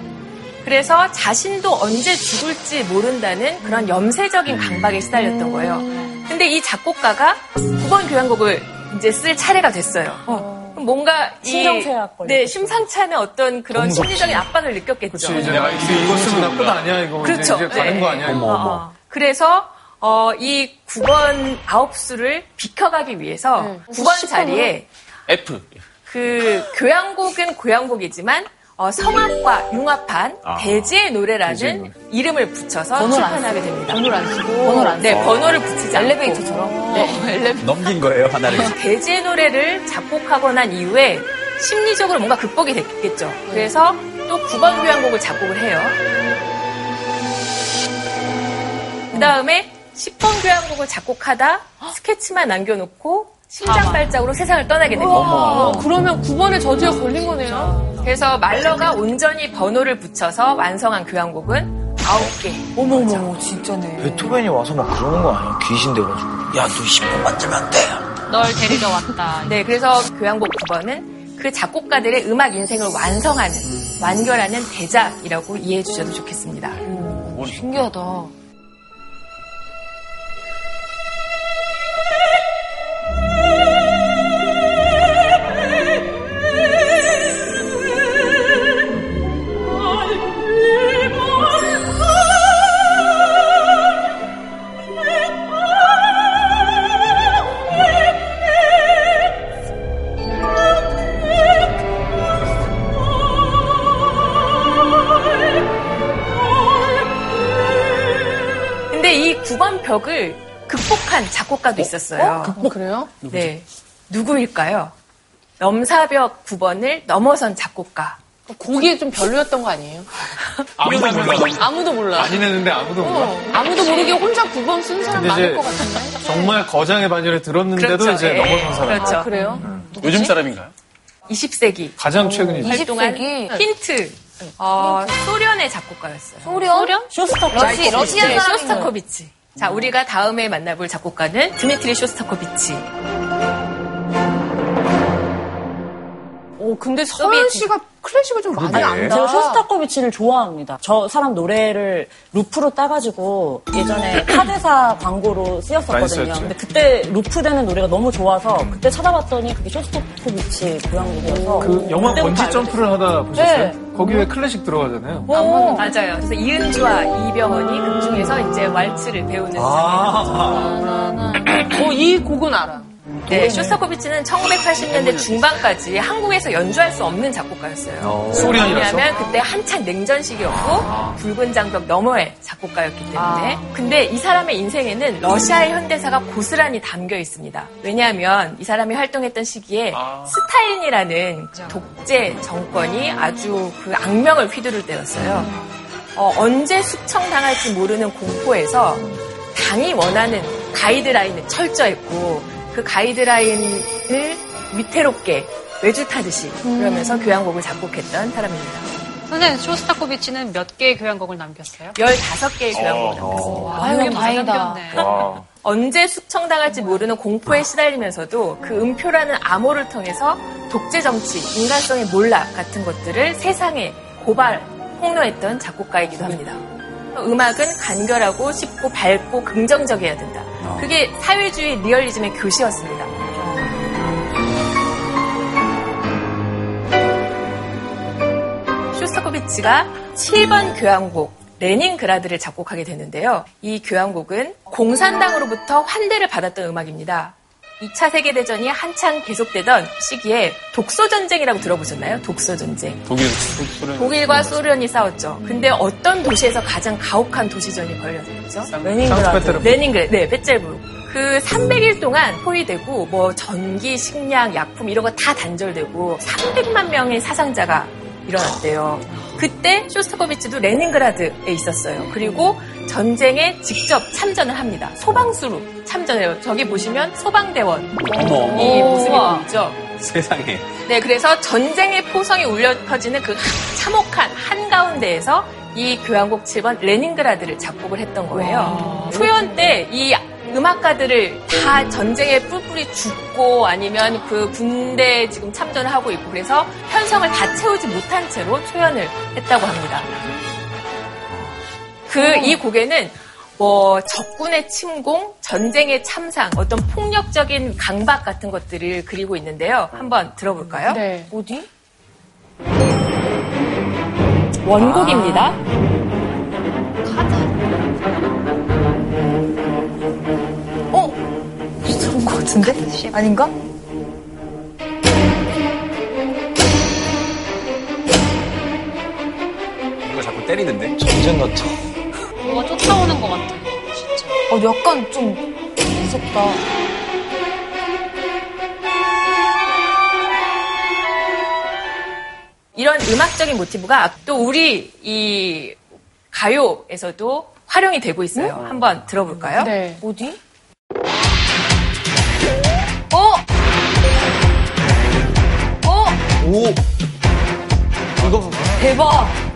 그래서 자신도 언제 죽을지 모른다는 그런 염세적인 강박에 시달렸던 거예요. 근데 이 작곡가가 9번 교향곡을 이제 쓸 차례가 됐어요. 그럼 뭔가 이. 네, 심상치 않은 어떤 그런. 심리적인 압박을 느꼈겠죠. 그치, 이제 내가 이제 이거 쓰면 나끝 아니야, 이거. 이제, 그렇죠. 이제 가는 네. 거 아니야, 이거. 어, 그래서 어, 이 9번 아홉 수를 비켜가기 위해서 네. 9번 자리에 F. 그 교향곡은 교향곡이지만 어, 성악과 융합한 대지의 노래라는 이름을 붙여서 출판하게 됩니다. 번호를 안 쓰고. 번호를 안 네, 써요. 번호를 붙이지 않고. 엘리베이터처럼. 네, 엘리베이터. 넘긴 거예요, 하나를. 대지의 노래를 작곡하고 난 이후에 심리적으로 뭔가 극복이 됐겠죠. 그래서 또 9번 교향곡을 작곡을 해요. 그 다음에 10번 교향곡을 작곡하다 스케치만 남겨놓고 심장 발작으로 세상을 떠나게 됩니다. 어, 그러면 9번의 저주에 걸린 거네요. 그래서 말러가 온전히 번호를 붙여서 완성한 교향곡은 9개. 어머머머, 진짜네. 베토벤이 와서 막 그러는 거 아니야? 귀신 돼가지고. 야, 너 10분만 뜨면 안 돼. 널 데리러 왔다. [laughs] 네, 그래서 교향곡 9번은 그 작곡가들의 음악 인생을 완성하는, 완결하는 대작이라고 이해해 주셔도 좋겠습니다. 신기하다. 벽을 극복한 작곡가도 있었어요. 뭐 그래요? 네. 누구일까요? 넘사벽 9번을 넘어선 작곡가. 곡이 좀 별로였던 거 아니에요? [laughs] 아무도 몰라. 아무도 몰라. 많이 내는데 아무도 몰라. 어, 아무도 모르게 혼자 9번 쓴 사람 많을 것 같은데. 정말 거장의 반열에 들었는데도 그렇죠. 이제 예. 넘어선 사람. 그렇죠. 아, 그래요? 요즘 사람인가요? 20세기 가장 최근이죠. 활동한 20세기? 힌트. 어, 소련의 작곡가였어요. 소련? 소련? 쇼스타코비치. 러시, 러시아 네, 사람인 쇼스타코비치. 자, 우리가 다음에 만나볼 작곡가는 드미트리 쇼스타코비치. 오, 근데 서현 씨가 클래식을 좀 많이 안다. 제가 쇼스타코비치를 좋아합니다. 저 사람 노래를 루프로 따가지고 예전에 [clears throat] 카드사 광고로 쓰였었거든요. 근데 그때 루프 되는 노래가 너무 좋아서 그때 찾아봤더니 그게 쇼스타코비치 교향곡이어서 그 영화 그때부터 번지 점프를 하다 보셨어요? 네. 거기 왜 클래식 들어가잖아요. 맞아요. 그래서 이은주와 이병헌이 그 중에서 이제 왈츠를 배우는 장면이죠. 어, 이 곡은 알아. 네, 쇼스타코비치는 1980년대 중반까지 한국에서 연주할 수 없는 작곡가였어요. 소련이라서? 왜냐하면 그때 한창 냉전 시기였고 붉은 장벽 너머의 작곡가였기 때문에. 근데 이 사람의 인생에는 러시아의 현대사가 고스란히 담겨 있습니다. 왜냐하면 이 사람이 활동했던 시기에 스탈린이라는 독재 정권이 아주 그 악명을 휘두를 때였어요. 어, 언제 숙청당할지 모르는 공포에서 당이 원하는 가이드라인을 철저했고 그 가이드라인을 위태롭게 외줄 타듯이 그러면서 교향곡을 작곡했던 사람입니다. 선생님, 쇼스타코비치는 몇 개의 교향곡을 남겼어요? 15개의 교향곡을 남겼습니다. 아유, 많이 다행이다. 남겼네. [laughs] 언제 숙청당할지 모르는 공포에 시달리면서도 그 음표라는 암호를 통해서 독재 정치, 인간성의 몰락 같은 것들을 세상에 고발, 폭로했던 작곡가이기도 합니다. 음악은 간결하고 쉽고 밝고 긍정적이어야 된다. 그게 사회주의 리얼리즘의 교시였습니다. 쇼스타코비치가 7번 교향곡 레닌그라드를 작곡하게 되는데요. 이 교향곡은 공산당으로부터 환대를 받았던 음악입니다. 2차 세계대전이 한창 계속되던 시기에 독소전쟁이라고 들어보셨나요? 독소전쟁. 독일, 소련. 독일과 소련이 싸웠죠. 근데 어떤 도시에서 가장 가혹한 도시전이 벌어졌죠? 레닌그라드. 레닌그라드. 네, 페테르부르크. 그 300일 동안 포위되고 뭐 전기, 식량, 약품 이런 거 다 단절되고 300만 명의 사상자가 일어났대요. 그때 쇼스타코비치도 레닌그라드에 있었어요. 그리고 전쟁에 직접 참전을 합니다. 소방수로 참전해요. 저기 보시면 소방대원 어머, 어머. 이 모습이. 보이죠. 세상에. 네, 그래서 전쟁의 포성이 울려 퍼지는 그 참혹한 한가운데에서 이 교향곡 7번 레닌그라드를 작곡을 했던 거예요. 초연 때 이 음악가들을 다 전쟁에 뿔뿔이 죽고 아니면 그 군대에 지금 참전을 하고 있고 그래서 편성을 다 채우지 못한 채로 초연을 했다고 합니다. 그 이 곡에는 뭐 적군의 침공, 전쟁의 참상, 어떤 폭력적인 강박 같은 것들을 그리고 있는데요. 한번 들어볼까요? 네. 어디? 원곡입니다. 어? 같은데? 아닌가? 이거 자꾸 때리는데? 전쟁 같아. 뭐가 쫓아오는 것 같아. 진짜. 어, 약간 좀 무섭다. 이런 음악적인 모티브가 또 우리 이 가요에서도 활용이 되고 있어요. 한번 들어볼까요? 네. 어디? 어? 어? 오! 이거 대박!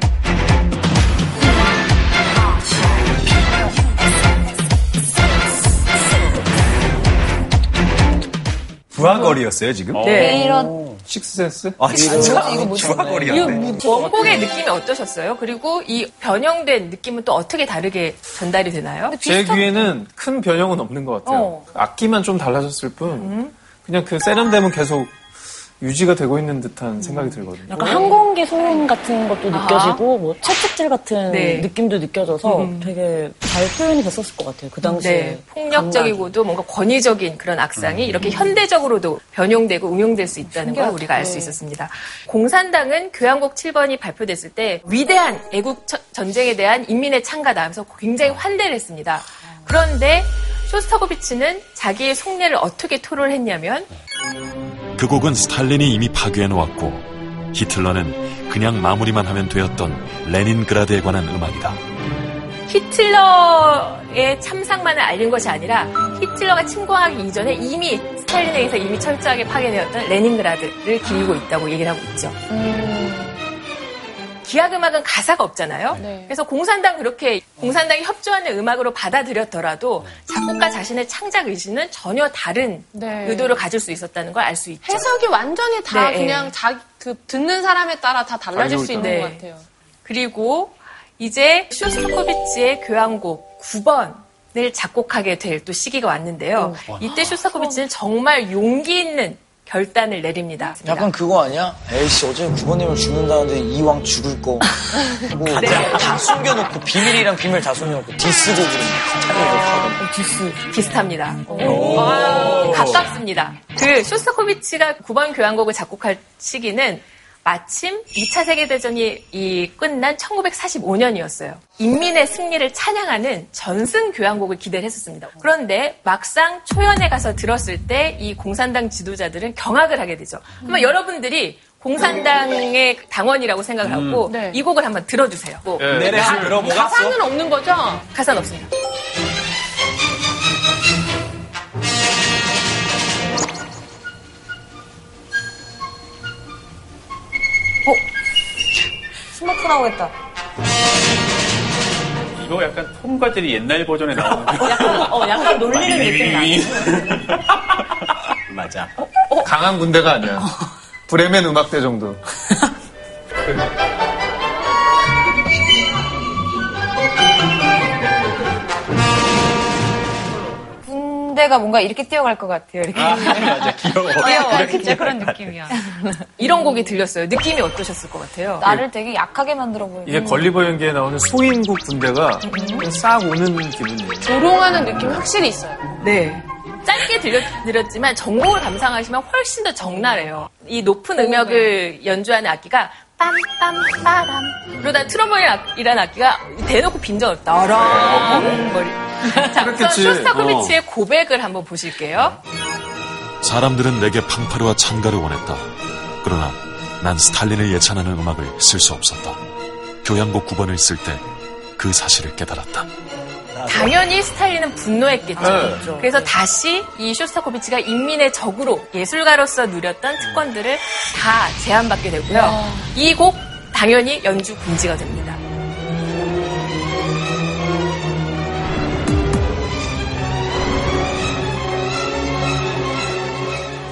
부하거리였어요, 지금? 네. 이런 식스센스? 아, 진짜? 이거 뭐지? 부하거리였네. 원곡의 느낌이 어떠셨어요? 그리고 이 변형된 느낌은 또 어떻게 다르게 전달이 되나요? 제 귀에는 큰 변형은 없는 것 같아요. 어. 악기만 좀 달라졌을 뿐, 그냥 그 세련됨은 계속 유지가 되고 있는 듯한 생각이 들거든요. 약간 항공기 소음 같은 것도 느껴지고 뭐 채찍질 같은 네. 느낌도 느껴져서 되게 잘 표현이 됐었을 것 같아요. 그 당시에. 네, 폭력적이고도 뭔가 권위적인 그런 악상이 이렇게 현대적으로도 변용되고 응용될 수 있다는 걸 우리가 알 수 있었습니다. 공산당은 교향곡 7번이 발표됐을 때 위대한 애국 처- 전쟁에 대한 인민의 창가다 하면서 굉장히 환대를 했습니다. 그런데 쇼스타코비치는 자기의 속내를 어떻게 토로를 했냐면 그 곡은 스탈린이 이미 파괴해 놓았고 히틀러는 그냥 마무리만 하면 되었던 레닌그라드에 관한 음악이다. 히틀러의 참상만을 알린 것이 아니라 히틀러가 침공하기 이전에 이미 스탈린에 의해서 이미 철저하게 파괴되었던 레닌그라드를 기리고 있다고 얘기를 하고 있죠. 기악 음악은 가사가 없잖아요. 네. 그래서 공산당 그렇게 공산당이 협조하는 음악으로 받아들였더라도 작곡가 자신의 창작 의지는 전혀 다른 네. 의도를 가질 수 있었다는 걸 알 수 있죠. 해석이 완전히 다 네. 그냥 자기 그 듣는 사람에 따라 다 달라질 수 있는 네. 것 같아요. 그리고 이제 쇼스타코비치의 교향곡 9번 을 작곡하게 될 또 시기가 왔는데요. 이때 쇼스타코비치는 정말 용기 있는 결단을 내립니다. 약간 그거 아니야? 에이씨, 어제 구버님을 죽는다는데 이왕 죽을 거. 뭐, 다 숨겨놓고, 비밀이랑 비밀 다 숨겨놓고, diss곡으로 차를 하고. 디스 비슷합니다. 아, 가깝습니다. 그 쇼스타코비치가 9번 교향곡을 작곡할 시기는 마침 2차 세계대전이 이 끝난 1945년이었어요. 인민의 승리를 찬양하는 전승 교향곡을 기대를 했었습니다. 그런데 막상 초연에 가서 들었을 때 이 공산당 지도자들은 경악을 하게 되죠. 그러면 여러분들이 공산당의 당원이라고 생각을 하고 네. 이 곡을 한번 들어주세요. 뭐 내래 들어보겠어? 가사는 없는 거죠? 가사는 없습니다. 스마트라고 했다. 이거 약간 톰과제리 옛날 버전에 나오는 거. [laughs] 약간, 어, 약간 놀리는 느낌 나. 맞아. 강한 군대가 아니야. 브레멘 음악대 정도. [laughs] 군대가 뭔가 이렇게 뛰어갈 것 같아요. 이렇게. 맞아, [laughs] 귀여워. 귀여워. 진짜 그런 느낌이야. [laughs] 이런 곡이 들렸어요. 느낌이 어떠셨을 것 같아요? 나를 되게 약하게 만들어 보이는. 이게 걸리버 연기에 나오는 소인국 군대가 싹 오는 기분이에요. 조롱하는 느낌이 확실히 있어요. 네. 짧게 들렸, 들었지만 전곡을 감상하시면 훨씬 더 적나래요. 이 높은 음역을 연주하는 악기가 빰빰 빠람 그러다 트럼본이라는 악기가 대놓고 빈정을 따랑 머리. [laughs] 자, 우선. 쇼스타코비치의 고백을 한번 보실게요. 사람들은 내게 팡파르와 찬가를 원했다. 그러나 난 스탈린을 예찬하는 음악을 쓸 수 없었다. 교향곡 9번을 쓸 때 그 사실을 깨달았다. 당연히 스탈린은 분노했겠죠. 네. 그래서 다시 이 쇼스타코비치가 인민의 적으로 예술가로서 누렸던 특권들을 다 제한받게 되고요. 이 곡 당연히 연주 금지가 됩니다.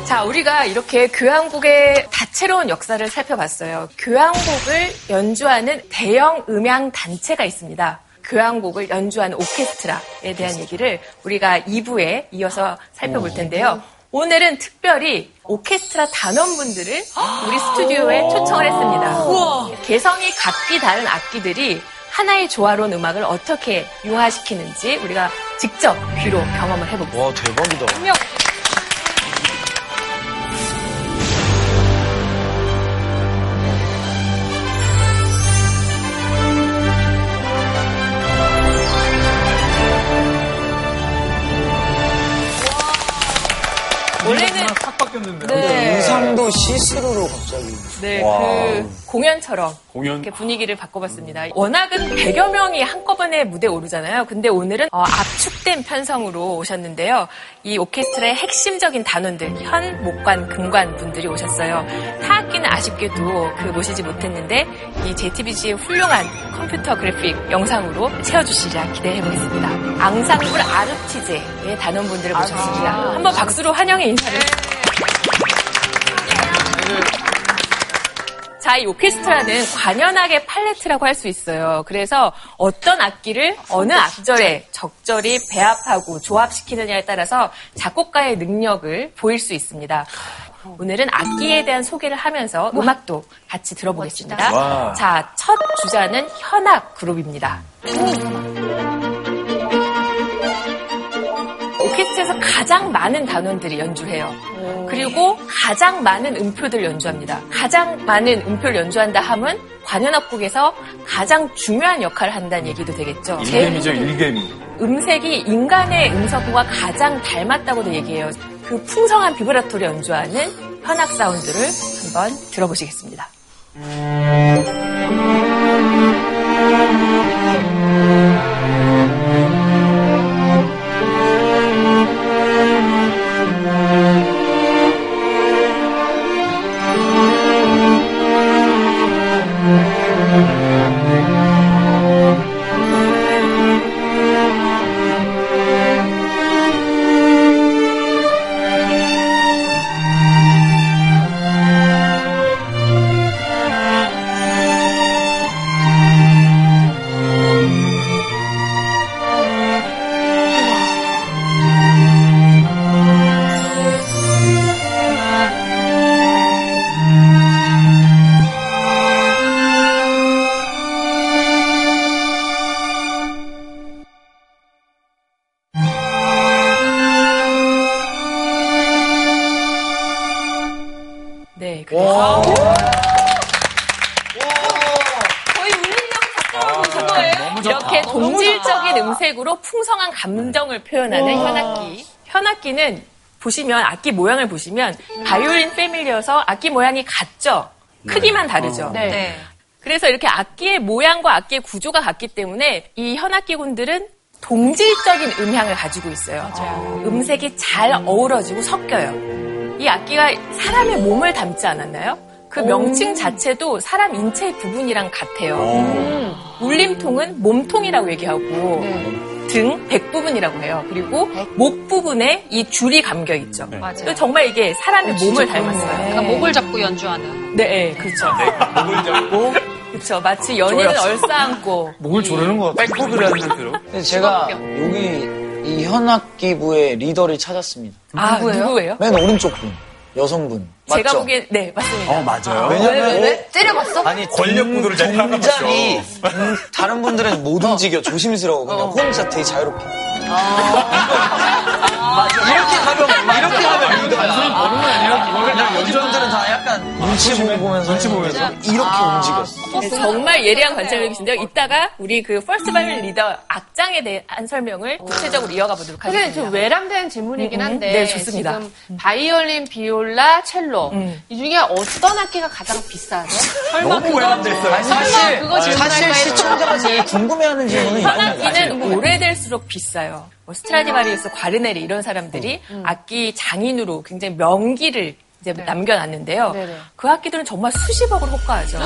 자, 우리가 이렇게 교향곡의 다채로운 역사를 살펴봤어요. 교향곡을 연주하는 대형 음향 단체가 있습니다. 교향곡을 연주하는 오케스트라에 대한 얘기를 우리가 2부에 이어서 살펴볼 텐데요. 오늘은 특별히 오케스트라 단원분들을 우리 스튜디오에 초청을 했습니다. 개성이 각기 다른 악기들이 하나의 조화로운 음악을 어떻게 융화시키는지 우리가 직접 귀로 경험을 해보겠습니다. 와, 대박이다. 원래는 확 바뀌었는데. 네. 의상도 시스루로 갑자기. 네, 와. 그 공연처럼 공연. 이렇게 분위기를 바꿔봤습니다. 워낙은 100여 명이 한꺼번에 무대에 오르잖아요. 근데 오늘은 어, 압축된 편성으로 오셨는데요. 이 오케스트라의 핵심적인 단원들, 현, 목관, 금관 분들이 오셨어요. 타악기는 아쉽게도 그 모시지 못했는데 이 JTBC의 훌륭한 컴퓨터 그래픽 영상으로 채워주시리라 기대해보겠습니다. 앙상블 아르티제의 단원분들을 모셨습니다. 한번 박수로 환영의 인사를. 자, 이 오케스트라는 관현악의 팔레트라고 할 수 있어요. 그래서 어떤 악기를 어느 악절에 적절히 배합하고 조합시키느냐에 따라서 작곡가의 능력을 보일 수 있습니다. 오늘은 악기에 대한 소개를 하면서 음악도 같이 들어보겠습니다. 와. 자, 첫 주자는 현악 그룹입니다. 오케스트라에서 가장 많은 단원들이 연주해요. 그리고 가장 많은 음표들 연주합니다. 가장 많은 음표를 연주한다 함은 관현악곡에서 가장 중요한 역할을 한다는 얘기도 되겠죠. 일개미죠, 일개미. 음색이 인간의 음색과 가장 닮았다고도 얘기해요. 그 풍성한 비브라토를 연주하는 현악 사운드를 한번 들어보시겠습니다. 악기는 보시면 악기 모양을 보시면 바이올린 패밀리여서 악기 모양이 같죠. 크기만 다르죠. 네. 그래서 이렇게 악기의 모양과 악기의 구조가 같기 때문에 이 현악기군들은 동질적인 음향을 가지고 있어요. 음색이 잘 어우러지고 섞여요. 이 악기가 사람의 몸을 닮지 않았나요? 그 명칭 자체도 사람 인체의 부분이랑 같아요. 울림통은 몸통이라고 얘기하고 등 백 부분이라고 해요. 그리고 목 부분에 이 줄이 감겨 있죠. 맞아요. 정말 이게 사람의 몸을 닮았어요. 그러니까 목을 잡고 연주하는. 네, 그렇죠. 목을 잡고 그렇죠. 마치 연인을 얼싸안고 목을 조르는 것 같아. 백호그라는 상태로. 근데 제가 여기 이 현악기부의 리더를 찾았습니다. 아, 누구예요? 맨 오른쪽 분, 여성분. 맞죠? 제가 보기엔 네 맞습니다. 어, 맞아요. 왜냐면 때려봤어? 아니 권력 구도를 잘 동작이 음, 다른 분들은 못 움직여 조심스러워 그냥 혼자 되게 자유롭게 [laughs] 이렇게 하면 이렇게 하면 리더야 버는 거 아니야? 그냥 나머지 분들은 다 약간 눈치 보면서 눈치 보면서 이렇게 움직였어 네, 정말 예리한 관찰력이신데요. 이따가 우리 그 first 바이올린 리더 악장에 대한 설명을 구체적으로 이어가 보도록 하겠습니다. 좀 외람된 질문이긴 음, 음. 한데 네, 좋습니다. 지금 바이올린, 비올라, 첼로 음. 이 중에 어떤 악기가 가장 비싸죠? 너무 외람됐어요. 아니, 사실 그거 질문할 사실. 시청자가 제일 궁금해하는 질문은 이런 현악기는 오래될수록 비싸요. 뭐 스트라디바리우스, 과르네리 이런 사람들이 악기 장인으로 굉장히 명기를 이제 남겨놨는데요. 네네. 그 악기들은 정말 수십억을 호가하죠.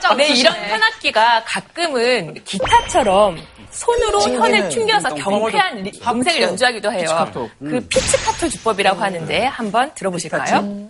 짱 네, 이런 없으시네. 현악기가 가끔은 기타처럼 손으로 현을 튕겨서 동- 경쾌한 리- 음색을 연주하기도 해요. 피치카토. 그 피치카토 주법이라고 하는데 한번 들어보실까요? 네,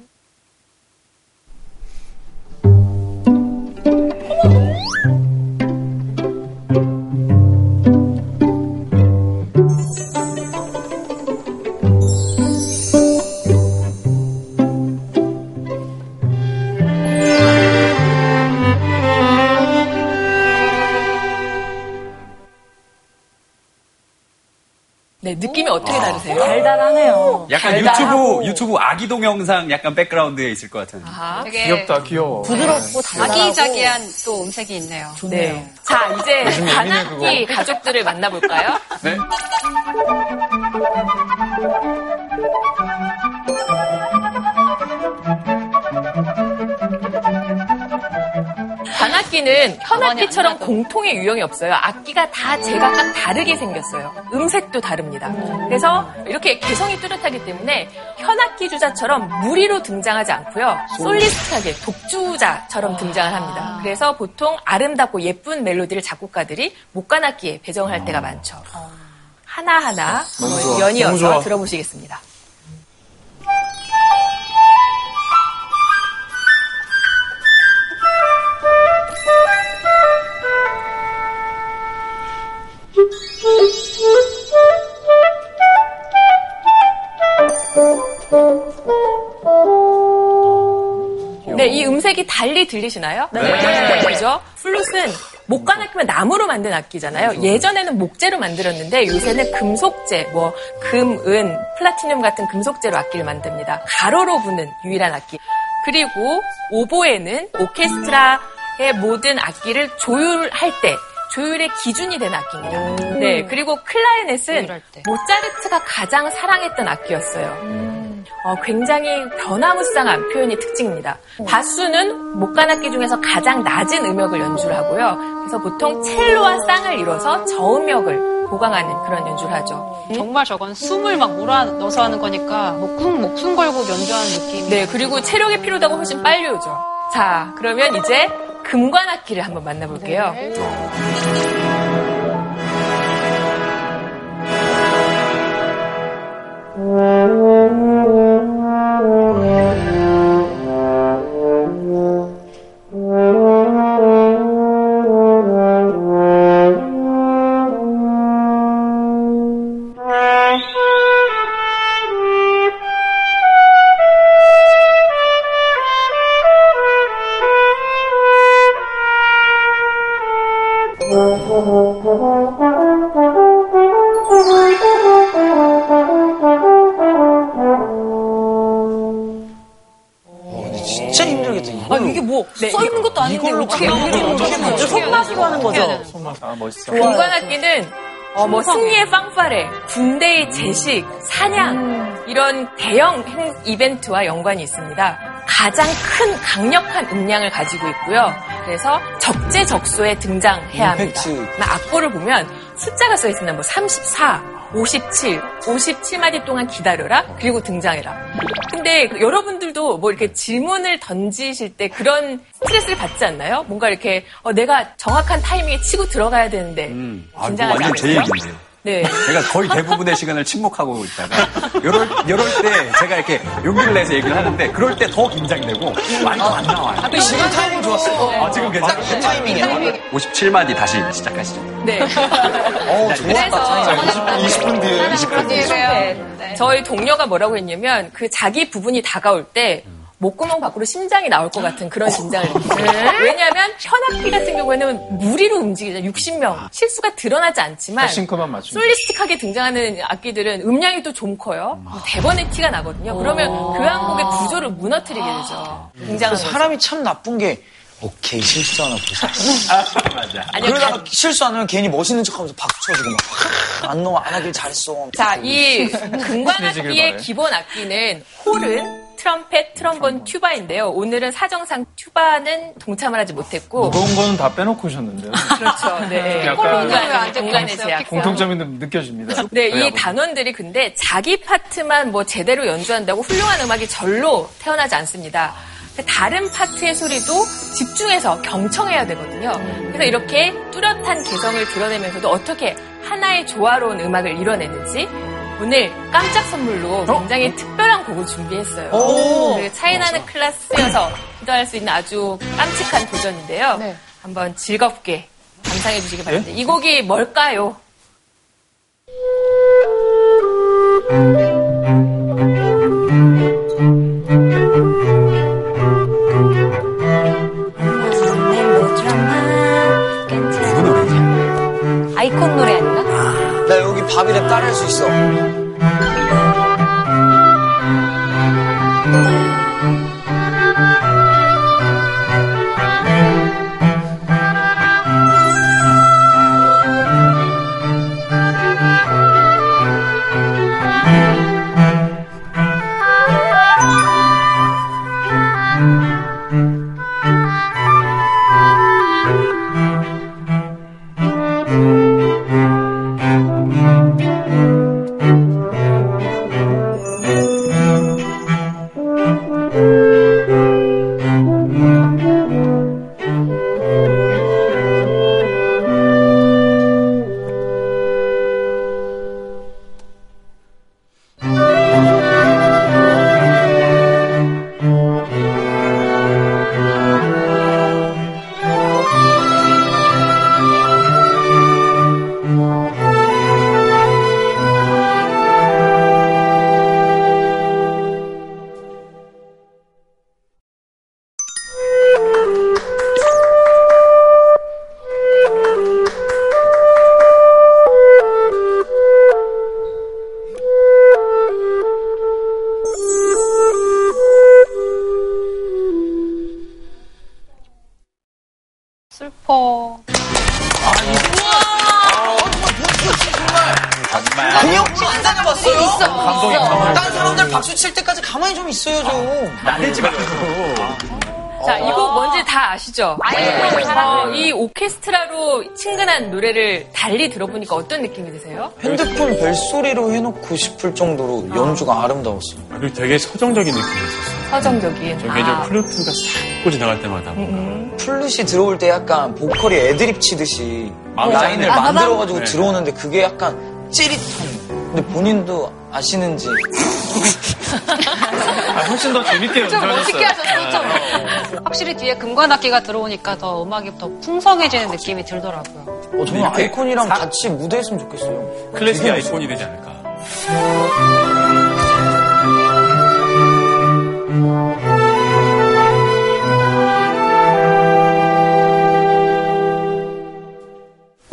약간. 유튜브, 유튜브 아기 동영상 약간 백그라운드에 있을 것 같은. 아하. 되게 귀엽다, 귀여워. 부드럽고 아기자기한 또 음색이 있네요. 네. 자, 이제 반악기 가족들을 만나볼까요? 네? 악기는 현악기처럼 공통의 유형이 없어요. 악기가 다 제각각 다르게 생겼어요. 음색도 다릅니다. 그래서 이렇게 개성이 뚜렷하기 때문에 현악기 주자처럼 무리로 등장하지 않고요. 솔리스트하게 독주자처럼 등장을 합니다. 그래서 보통 아름답고 예쁜 멜로디를 작곡가들이 목관악기에 배정할 때가 많죠. 하나하나. 너무 연이어서. 들어보시겠습니다. 이 음색이 달리 들리시나요? 네. 그죠? 플룻은 목관악기면 나무로 만든 악기잖아요. 예전에는 목재로 만들었는데 요새는 금속재, 뭐 금, 은, 플라티늄 같은 금속재로 악기를 만듭니다. 가로로 부는 유일한 악기. 그리고 오보에는 오케스트라의 모든 악기를 조율할 때 조율의 기준이 되는 악기입니다. 네, 그리고 때. 모차르트가 가장 사랑했던 악기였어요. 어, 굉장히 변화무쌍한 표현이 특징입니다. 바수는 목관악기 중에서 가장 낮은 음역을 연주를 하고요. 그래서 보통 첼로와 쌍을 이뤄서 저음역을 보강하는 그런 연주를 하죠. 정말 저건 숨을 막 몰아 넣어서 하는 거니까 목숨 목숨 걸고 연주하는 느낌. 네, 그리고 체력이 필요하고 훨씬 빨리 오죠. 자, 그러면 이제 금관악기를 한번 만나볼게요. 진짜 아, 멋있어. 금관악기는 어, 뭐 승리의 빵파레, 군대의 제식, 사냥 이런 대형 행- 이벤트와 연관이 있습니다. 가장 큰 강력한 음량을 가지고 있고요. 그래서 적재적소에 등장해야 합니다. 임팩트. 악보를 보면 숫자가 써 있습니다. 뭐 34, 57, 57마디 동안 기다려라, 그리고 등장해라. 근데 그 여러분 뭐 이렇게 질문을 던지실 때 그런 스트레스를 받지 않나요? 뭔가 이렇게 어, 내가 정확한 타이밍에 치고 들어가야 되는데 음. 아, 긴장하지 완전 제 않으세요? 얘기인데요. 네. 제가 거의 대부분의 시간을 침묵하고 있다가 이럴, 이럴 때 제가 이렇게 용기를 내서 얘기를 하는데 그럴 때 더 긴장되고 말도 안 나와요. 아, 시간 타이밍 좋았어요. 아, 지금 괜찮아요? 그 타이밍이야. 57마디 다시 시작하시죠. 네. 어, 좋았다. 20 분 뒤에. 20분 뒤에 저희 동료가 뭐라고 했냐면 그 자기 부분이 다가올 때 목구멍 밖으로 심장이 나올 것 같은 그런 긴장을 느끼어요. 왜냐하면 현악기 같은 경우에는 무리로 움직이잖아요. 60명. 실수가 드러나지 않지만 싱크만 솔리스틱하게 등장하는 악기들은 음량이 또 좀 커요. 대번의 티가 나거든요. 그러면 그 한곡의 구조를 무너뜨리게 되죠. 굉장한 거죠. 사람이 참 나쁜 게 오케이 실수 하나 보자. [laughs] 맞아. 아니요, 그러다가 실수 안 하면 괜히 멋있는 척하면서 박수 쳐주고 막안 넣어 안 하길 잘했어. 자, 이 친해지길 금관악기의. 기본 악기는 홀은 트럼펫, 트럼본, 튜바인데요. 오늘은 사정상 튜바는 동참을 하지 못했고 무거운 거는 다 빼놓고 오셨는데요. 그렇죠. 네. 약간 공간, 공간의 제약. 공통점이 좀 느껴집니다. [laughs] 네, 이. 단원들이 근데 자기 파트만 뭐 제대로 연주한다고 훌륭한 음악이 절로 태어나지 않습니다. 다른 파트의 소리도 집중해서 경청해야 되거든요. 그래서 이렇게 뚜렷한 개성을 드러내면서도 어떻게 하나의 조화로운 음악을 이뤄내는지 오늘 깜짝 선물로 굉장히 특별한 곡을 준비했어요. 오! 그 차이나는 클래스여서 기도할 수 있는 아주 깜찍한 도전인데요. 네. 한번 즐겁게 감상해 주시기 바랍니다. 이 곡이 뭘까요? 아이콘 노래 아닌가? 나 여기 바비랩 따라할 수 있어. 슬퍼. 친근한 노래를 달리 들어보니까 어떤 느낌이 드세요? 핸드폰 벨소리로 해놓고 싶을 정도로 연주가 아름다웠어요. 그리고 되게 서정적인 느낌이 있었어요. 서정적인. 저 개인적으로 플루트가 싹 지나갈 때마다 뭔가 플룻이 들어올 때 약간 보컬이 애드립 치듯이 마음이 라인을 짠해. 만들어가지고 네. 들어오는데 그게 약간 찌릿한. 근데 본인도 아시는지 아, 훨씬 더 재밌게 좀 연주하셨어요. 멋있게 하셨어, 좀. 확실히 뒤에 금관악기가 들어오니까 더 음악이 더 풍성해지는 느낌이 들더라고요. 어, 저는 이렇게 아이콘이랑 사- 같이 무대했으면 좋겠어요. 클래식의 아이콘이 되지 않을까.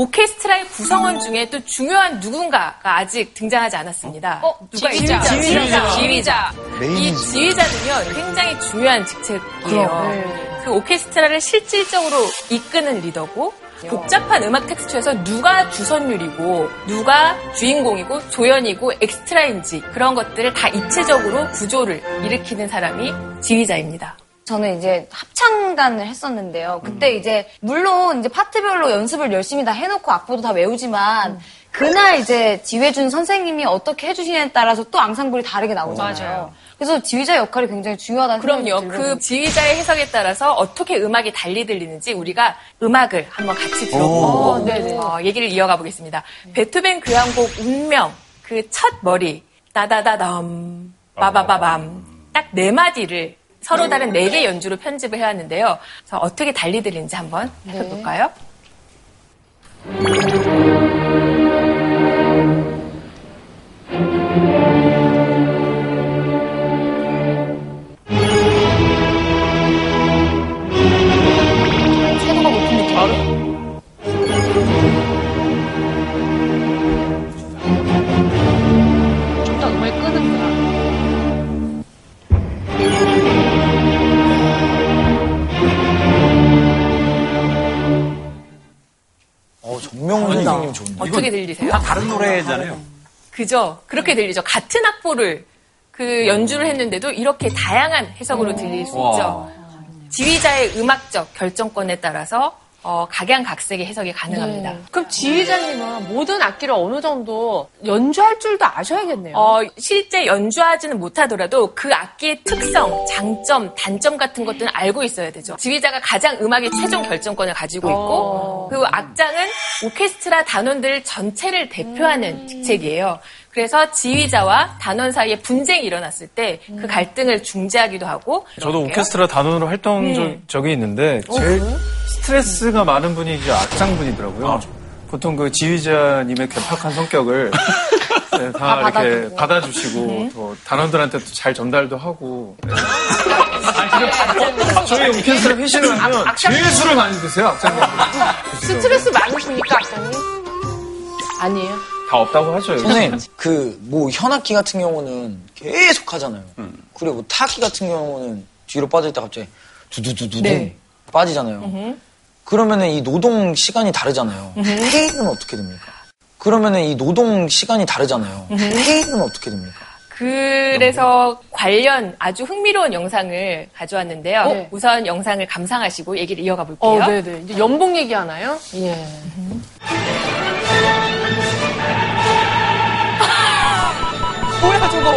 오케스트라의 구성원 중에 또 중요한 누군가가 아직 등장하지 않았습니다. 어, 누가 지휘자. 지휘자. 지휘자. 이. 지휘자는요, 굉장히 중요한 직책이에요. 그 오케스트라를 실질적으로 이끄는 리더고, 복잡한 음악 텍스처에서 누가 주선율이고, 누가 주인공이고, 조연이고, 엑스트라인지, 그런 것들을 다 입체적으로 구조를 일으키는 사람이 지휘자입니다. 저는 이제 합창단을 했었는데요. 그때 이제 물론 이제 파트별로 연습을 열심히 다 해놓고 악보도 다 외우지만 그날 이제 지휘해준 선생님이 어떻게 해주시냐에 따라서 또 앙상블이 다르게 나오잖아요. 맞아요. 그래서 지휘자 역할이 굉장히 중요하다는 그럼요. 생각이 그. 지휘자의 해석에 따라서 어떻게 음악이 달리 들리는지 우리가 음악을 한번 같이 오. 들어보고 네네. 어, 얘기를 이어가 보겠습니다. 베토벤 교향곡 운명 그 첫 머리 따다다담 빠바바밤 딱 네 마디를 서로 다른 네개 연주로 편집을 해왔는데요. 그래서 어떻게 달리 들리는지 한번 해볼까요? 세 어, 정명훈 선생님 좋은데. 어떻게 들리세요? 다 다른 노래잖아요. 그죠? 그렇게 들리죠. 같은 악보를 그 연주를 했는데도 이렇게 다양한 해석으로 들릴 수 와. 있죠. 지휘자의 음악적 결정권에 따라서 어, 각양각색의 해석이 가능합니다. 그럼 지휘자님은 모든 악기를 어느 정도 연주할 줄도 아셔야겠네요. 어, 실제 연주하지는 못하더라도 그 악기의 특성, 장점, 단점 같은 것들은 알고 있어야 되죠. 지휘자가 가장 음악의 최종 결정권을 가지고 있고, 어. 그리고 악장은 오케스트라 단원들 전체를 대표하는 직책이에요. 그래서 지휘자와 단원 사이에 분쟁이 일어났을 때 그 갈등을 중재하기도 하고. 저도. 오케스트라 단원으로 활동 음. 적- 적이 있는데 제일 스트레스가 많은 분이 이제 악장 분이더라고요. 보통 그 지휘자님의 괴팍한 성격을 [laughs] 네, 다 이렇게 받아주고. 받아주시고 또 단원들한테 또잘 전달도 하고. 네. 아, 저희 오케스트라 회식을 하면 악장- 제일 술을 많이 드세요, 악장님. 스트레스 많으십니까, 악장님? 아니에요. 다 없다고 하죠. 여기. 선생님, 그, 뭐, 현악기 같은 경우는 계속 하잖아요. 그리고 뭐 타악기 같은 경우는 뒤로 빠질 때 갑자기 두두두두두 네. 빠지잖아요. 그러면은 이 노동 시간이 다르잖아요. 페이는 어떻게 됩니까? 그러면은 이 노동 시간이 다르잖아요. 페이는 어떻게 됩니까? 그래서 관련 아주 흥미로운 영상을 가져왔는데요. 네. 우선 영상을 감상하시고 얘기를 이어가 볼게요. 어, 네네. 이제 연봉 얘기하나요? 예. 뭐야 저거?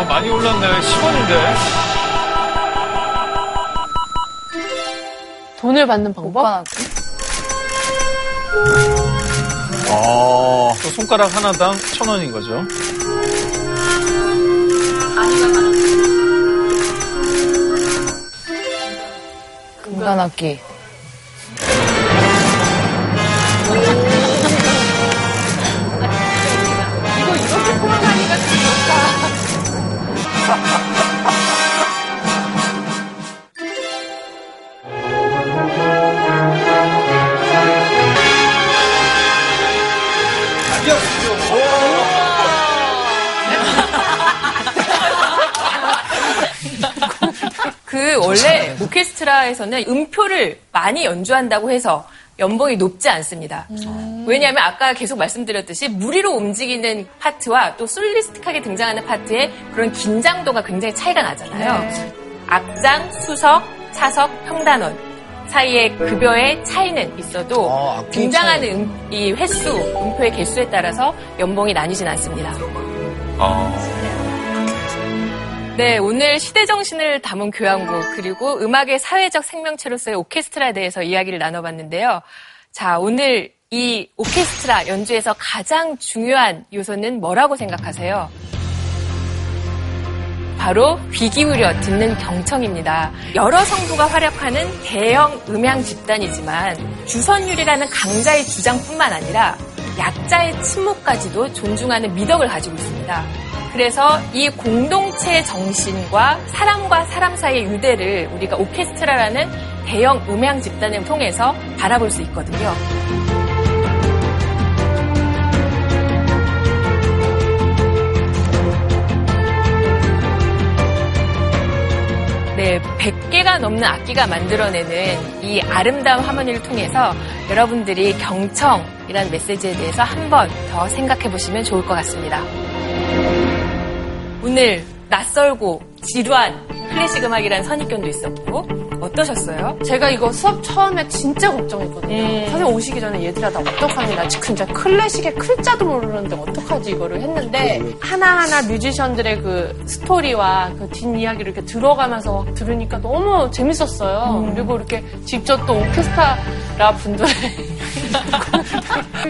어, 많이 올랐네. 10원인데. 돈을 받는 방법? 오빠 또 손가락 하나당 천 원인 거죠. 금관악기. 그 원래 오케스트라에서는 음표를 많이 연주한다고 해서 연봉이 높지 않습니다. 왜냐하면 아까 계속 말씀드렸듯이 무리로 움직이는 파트와 또 솔리스틱하게 등장하는 파트의 그런 긴장도가 굉장히 차이가 나잖아요. 악장, 수석, 차석, 평단원 사이의 급여의 차이는 있어도 아, 등장하는 음- 이 횟수, 음표의 개수에 따라서 연봉이 나뉘진 않습니다. 네, 오늘 시대 정신을 담은 교향곡 그리고 음악의 사회적 생명체로서의 오케스트라에 대해서 이야기를 나눠봤는데요. 자, 오늘 이 오케스트라 연주에서 가장 중요한 요소는 뭐라고 생각하세요? 바로 귀 기울여 듣는 경청입니다. 여러 성부가 활약하는 대형 음향 집단이지만 주선율이라는 강자의 주장뿐만 아니라 약자의 침묵까지도 존중하는 미덕을 가지고 있습니다. 그래서 이 공동체 정신과 사람과 사람 사이의 유대를 우리가 오케스트라라는 대형 음향 집단을 통해서 바라볼 수 있거든요. 네, 100개가 넘는 악기가 만들어내는 이 아름다운 하모니를 통해서 여러분들이 경청이라는 메시지에 대해서 한 번 더 생각해 보시면 좋을 것 같습니다. 오늘 낯설고 지루한 클래식 음악이라는 선입견도 있었고 어떠셨어요? 제가 이거 수업 처음에 진짜 걱정했거든요. 선생님 오시기 전에 얘들아 나 어떡하니 나 진짜 클래식의 클자도 모르는데 어떡하지 이거를 했는데 하나하나 뮤지션들의 그 스토리와 그 뒷이야기를 이렇게 들어가면서 들으니까 너무 재밌었어요. 그리고 이렇게 직접 또 오케스트라 분들의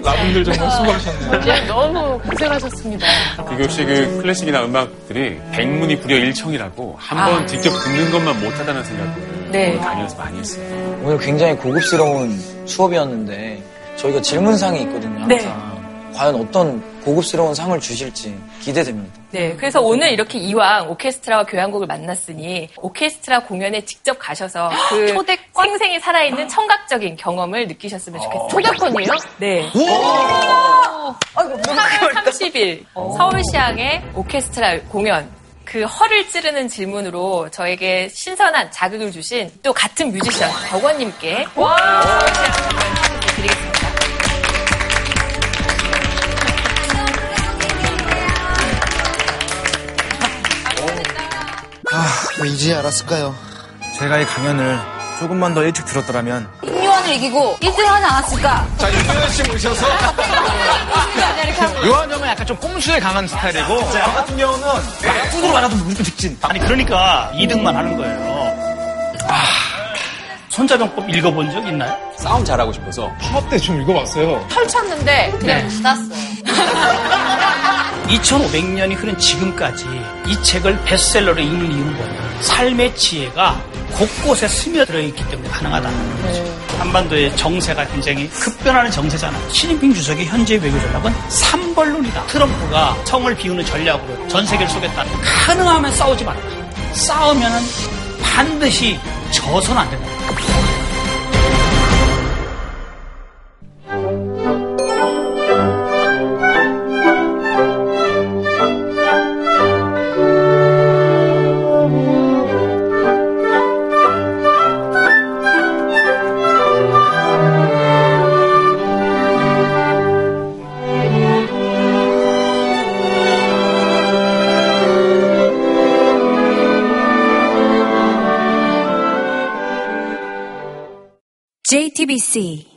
나분들 정말 수고하셨네요. 네, 너무 고생하셨습니다. 그 역시 그 클래식이나 음악들이 백문이 불여 일청이라고 한번 아. 직접 듣는 것만 못하다는 생각을 네. 다니면서 많이 했어요. 오늘 굉장히 고급스러운 수업이었는데 저희가 질문상이 있거든요. 네. 항상. 과연 어떤 고급스러운 상을 주실지 기대됩니다. 네, 그래서 오늘 이렇게 이왕 오케스트라와 교향곡을 만났으니 오케스트라 공연에 직접 가셔서 그 초대권? 생생히 살아있는 청각적인 경험을 느끼셨으면 좋겠어요. 초대권이에요? 네. 3월 30일 서울시향의 오케스트라 공연 그 허를 찌르는 질문으로 저에게 신선한 자극을 주신 또 같은 뮤지션 덕원님께 공연 드리겠습니다. 왜 이제 알았을까요? 제가 이 강연을 조금만 더 일찍 들었더라면 임 요한을 이기고 1등 하지 않았을까? 자, 윤정현 씨 모셔서. [laughs] 요한 형은 약간 좀 꼼수에 강한 스타일이고 저 같은 경우는 약분으로 말아도 무조건 직진 아니 그러니까 2등만 하는 거예요. 아, 손자병법 읽어본 적 있나요? 싸움 잘하고 싶어서 파업 때 좀 읽어봤어요. 펼쳤는데 그냥 닫았어요. 2500년이 [laughs] 흐른 지금까지 이 책을 베스트셀러로 읽는 이유는 뭐냐? 삶의 지혜가 곳곳에 스며들어 있기 때문에 가능하다는 거죠. 한반도의 정세가 굉장히 급변하는 정세잖아요. 시진핑 주석의 현재 외교 전략은 삼벌론이다. 트럼프가 성을 비우는 전략으로 전 세계를 쏘겠다. 가능하면 싸우지 말라. 싸우면은 반드시 져서는 안 된다. TBC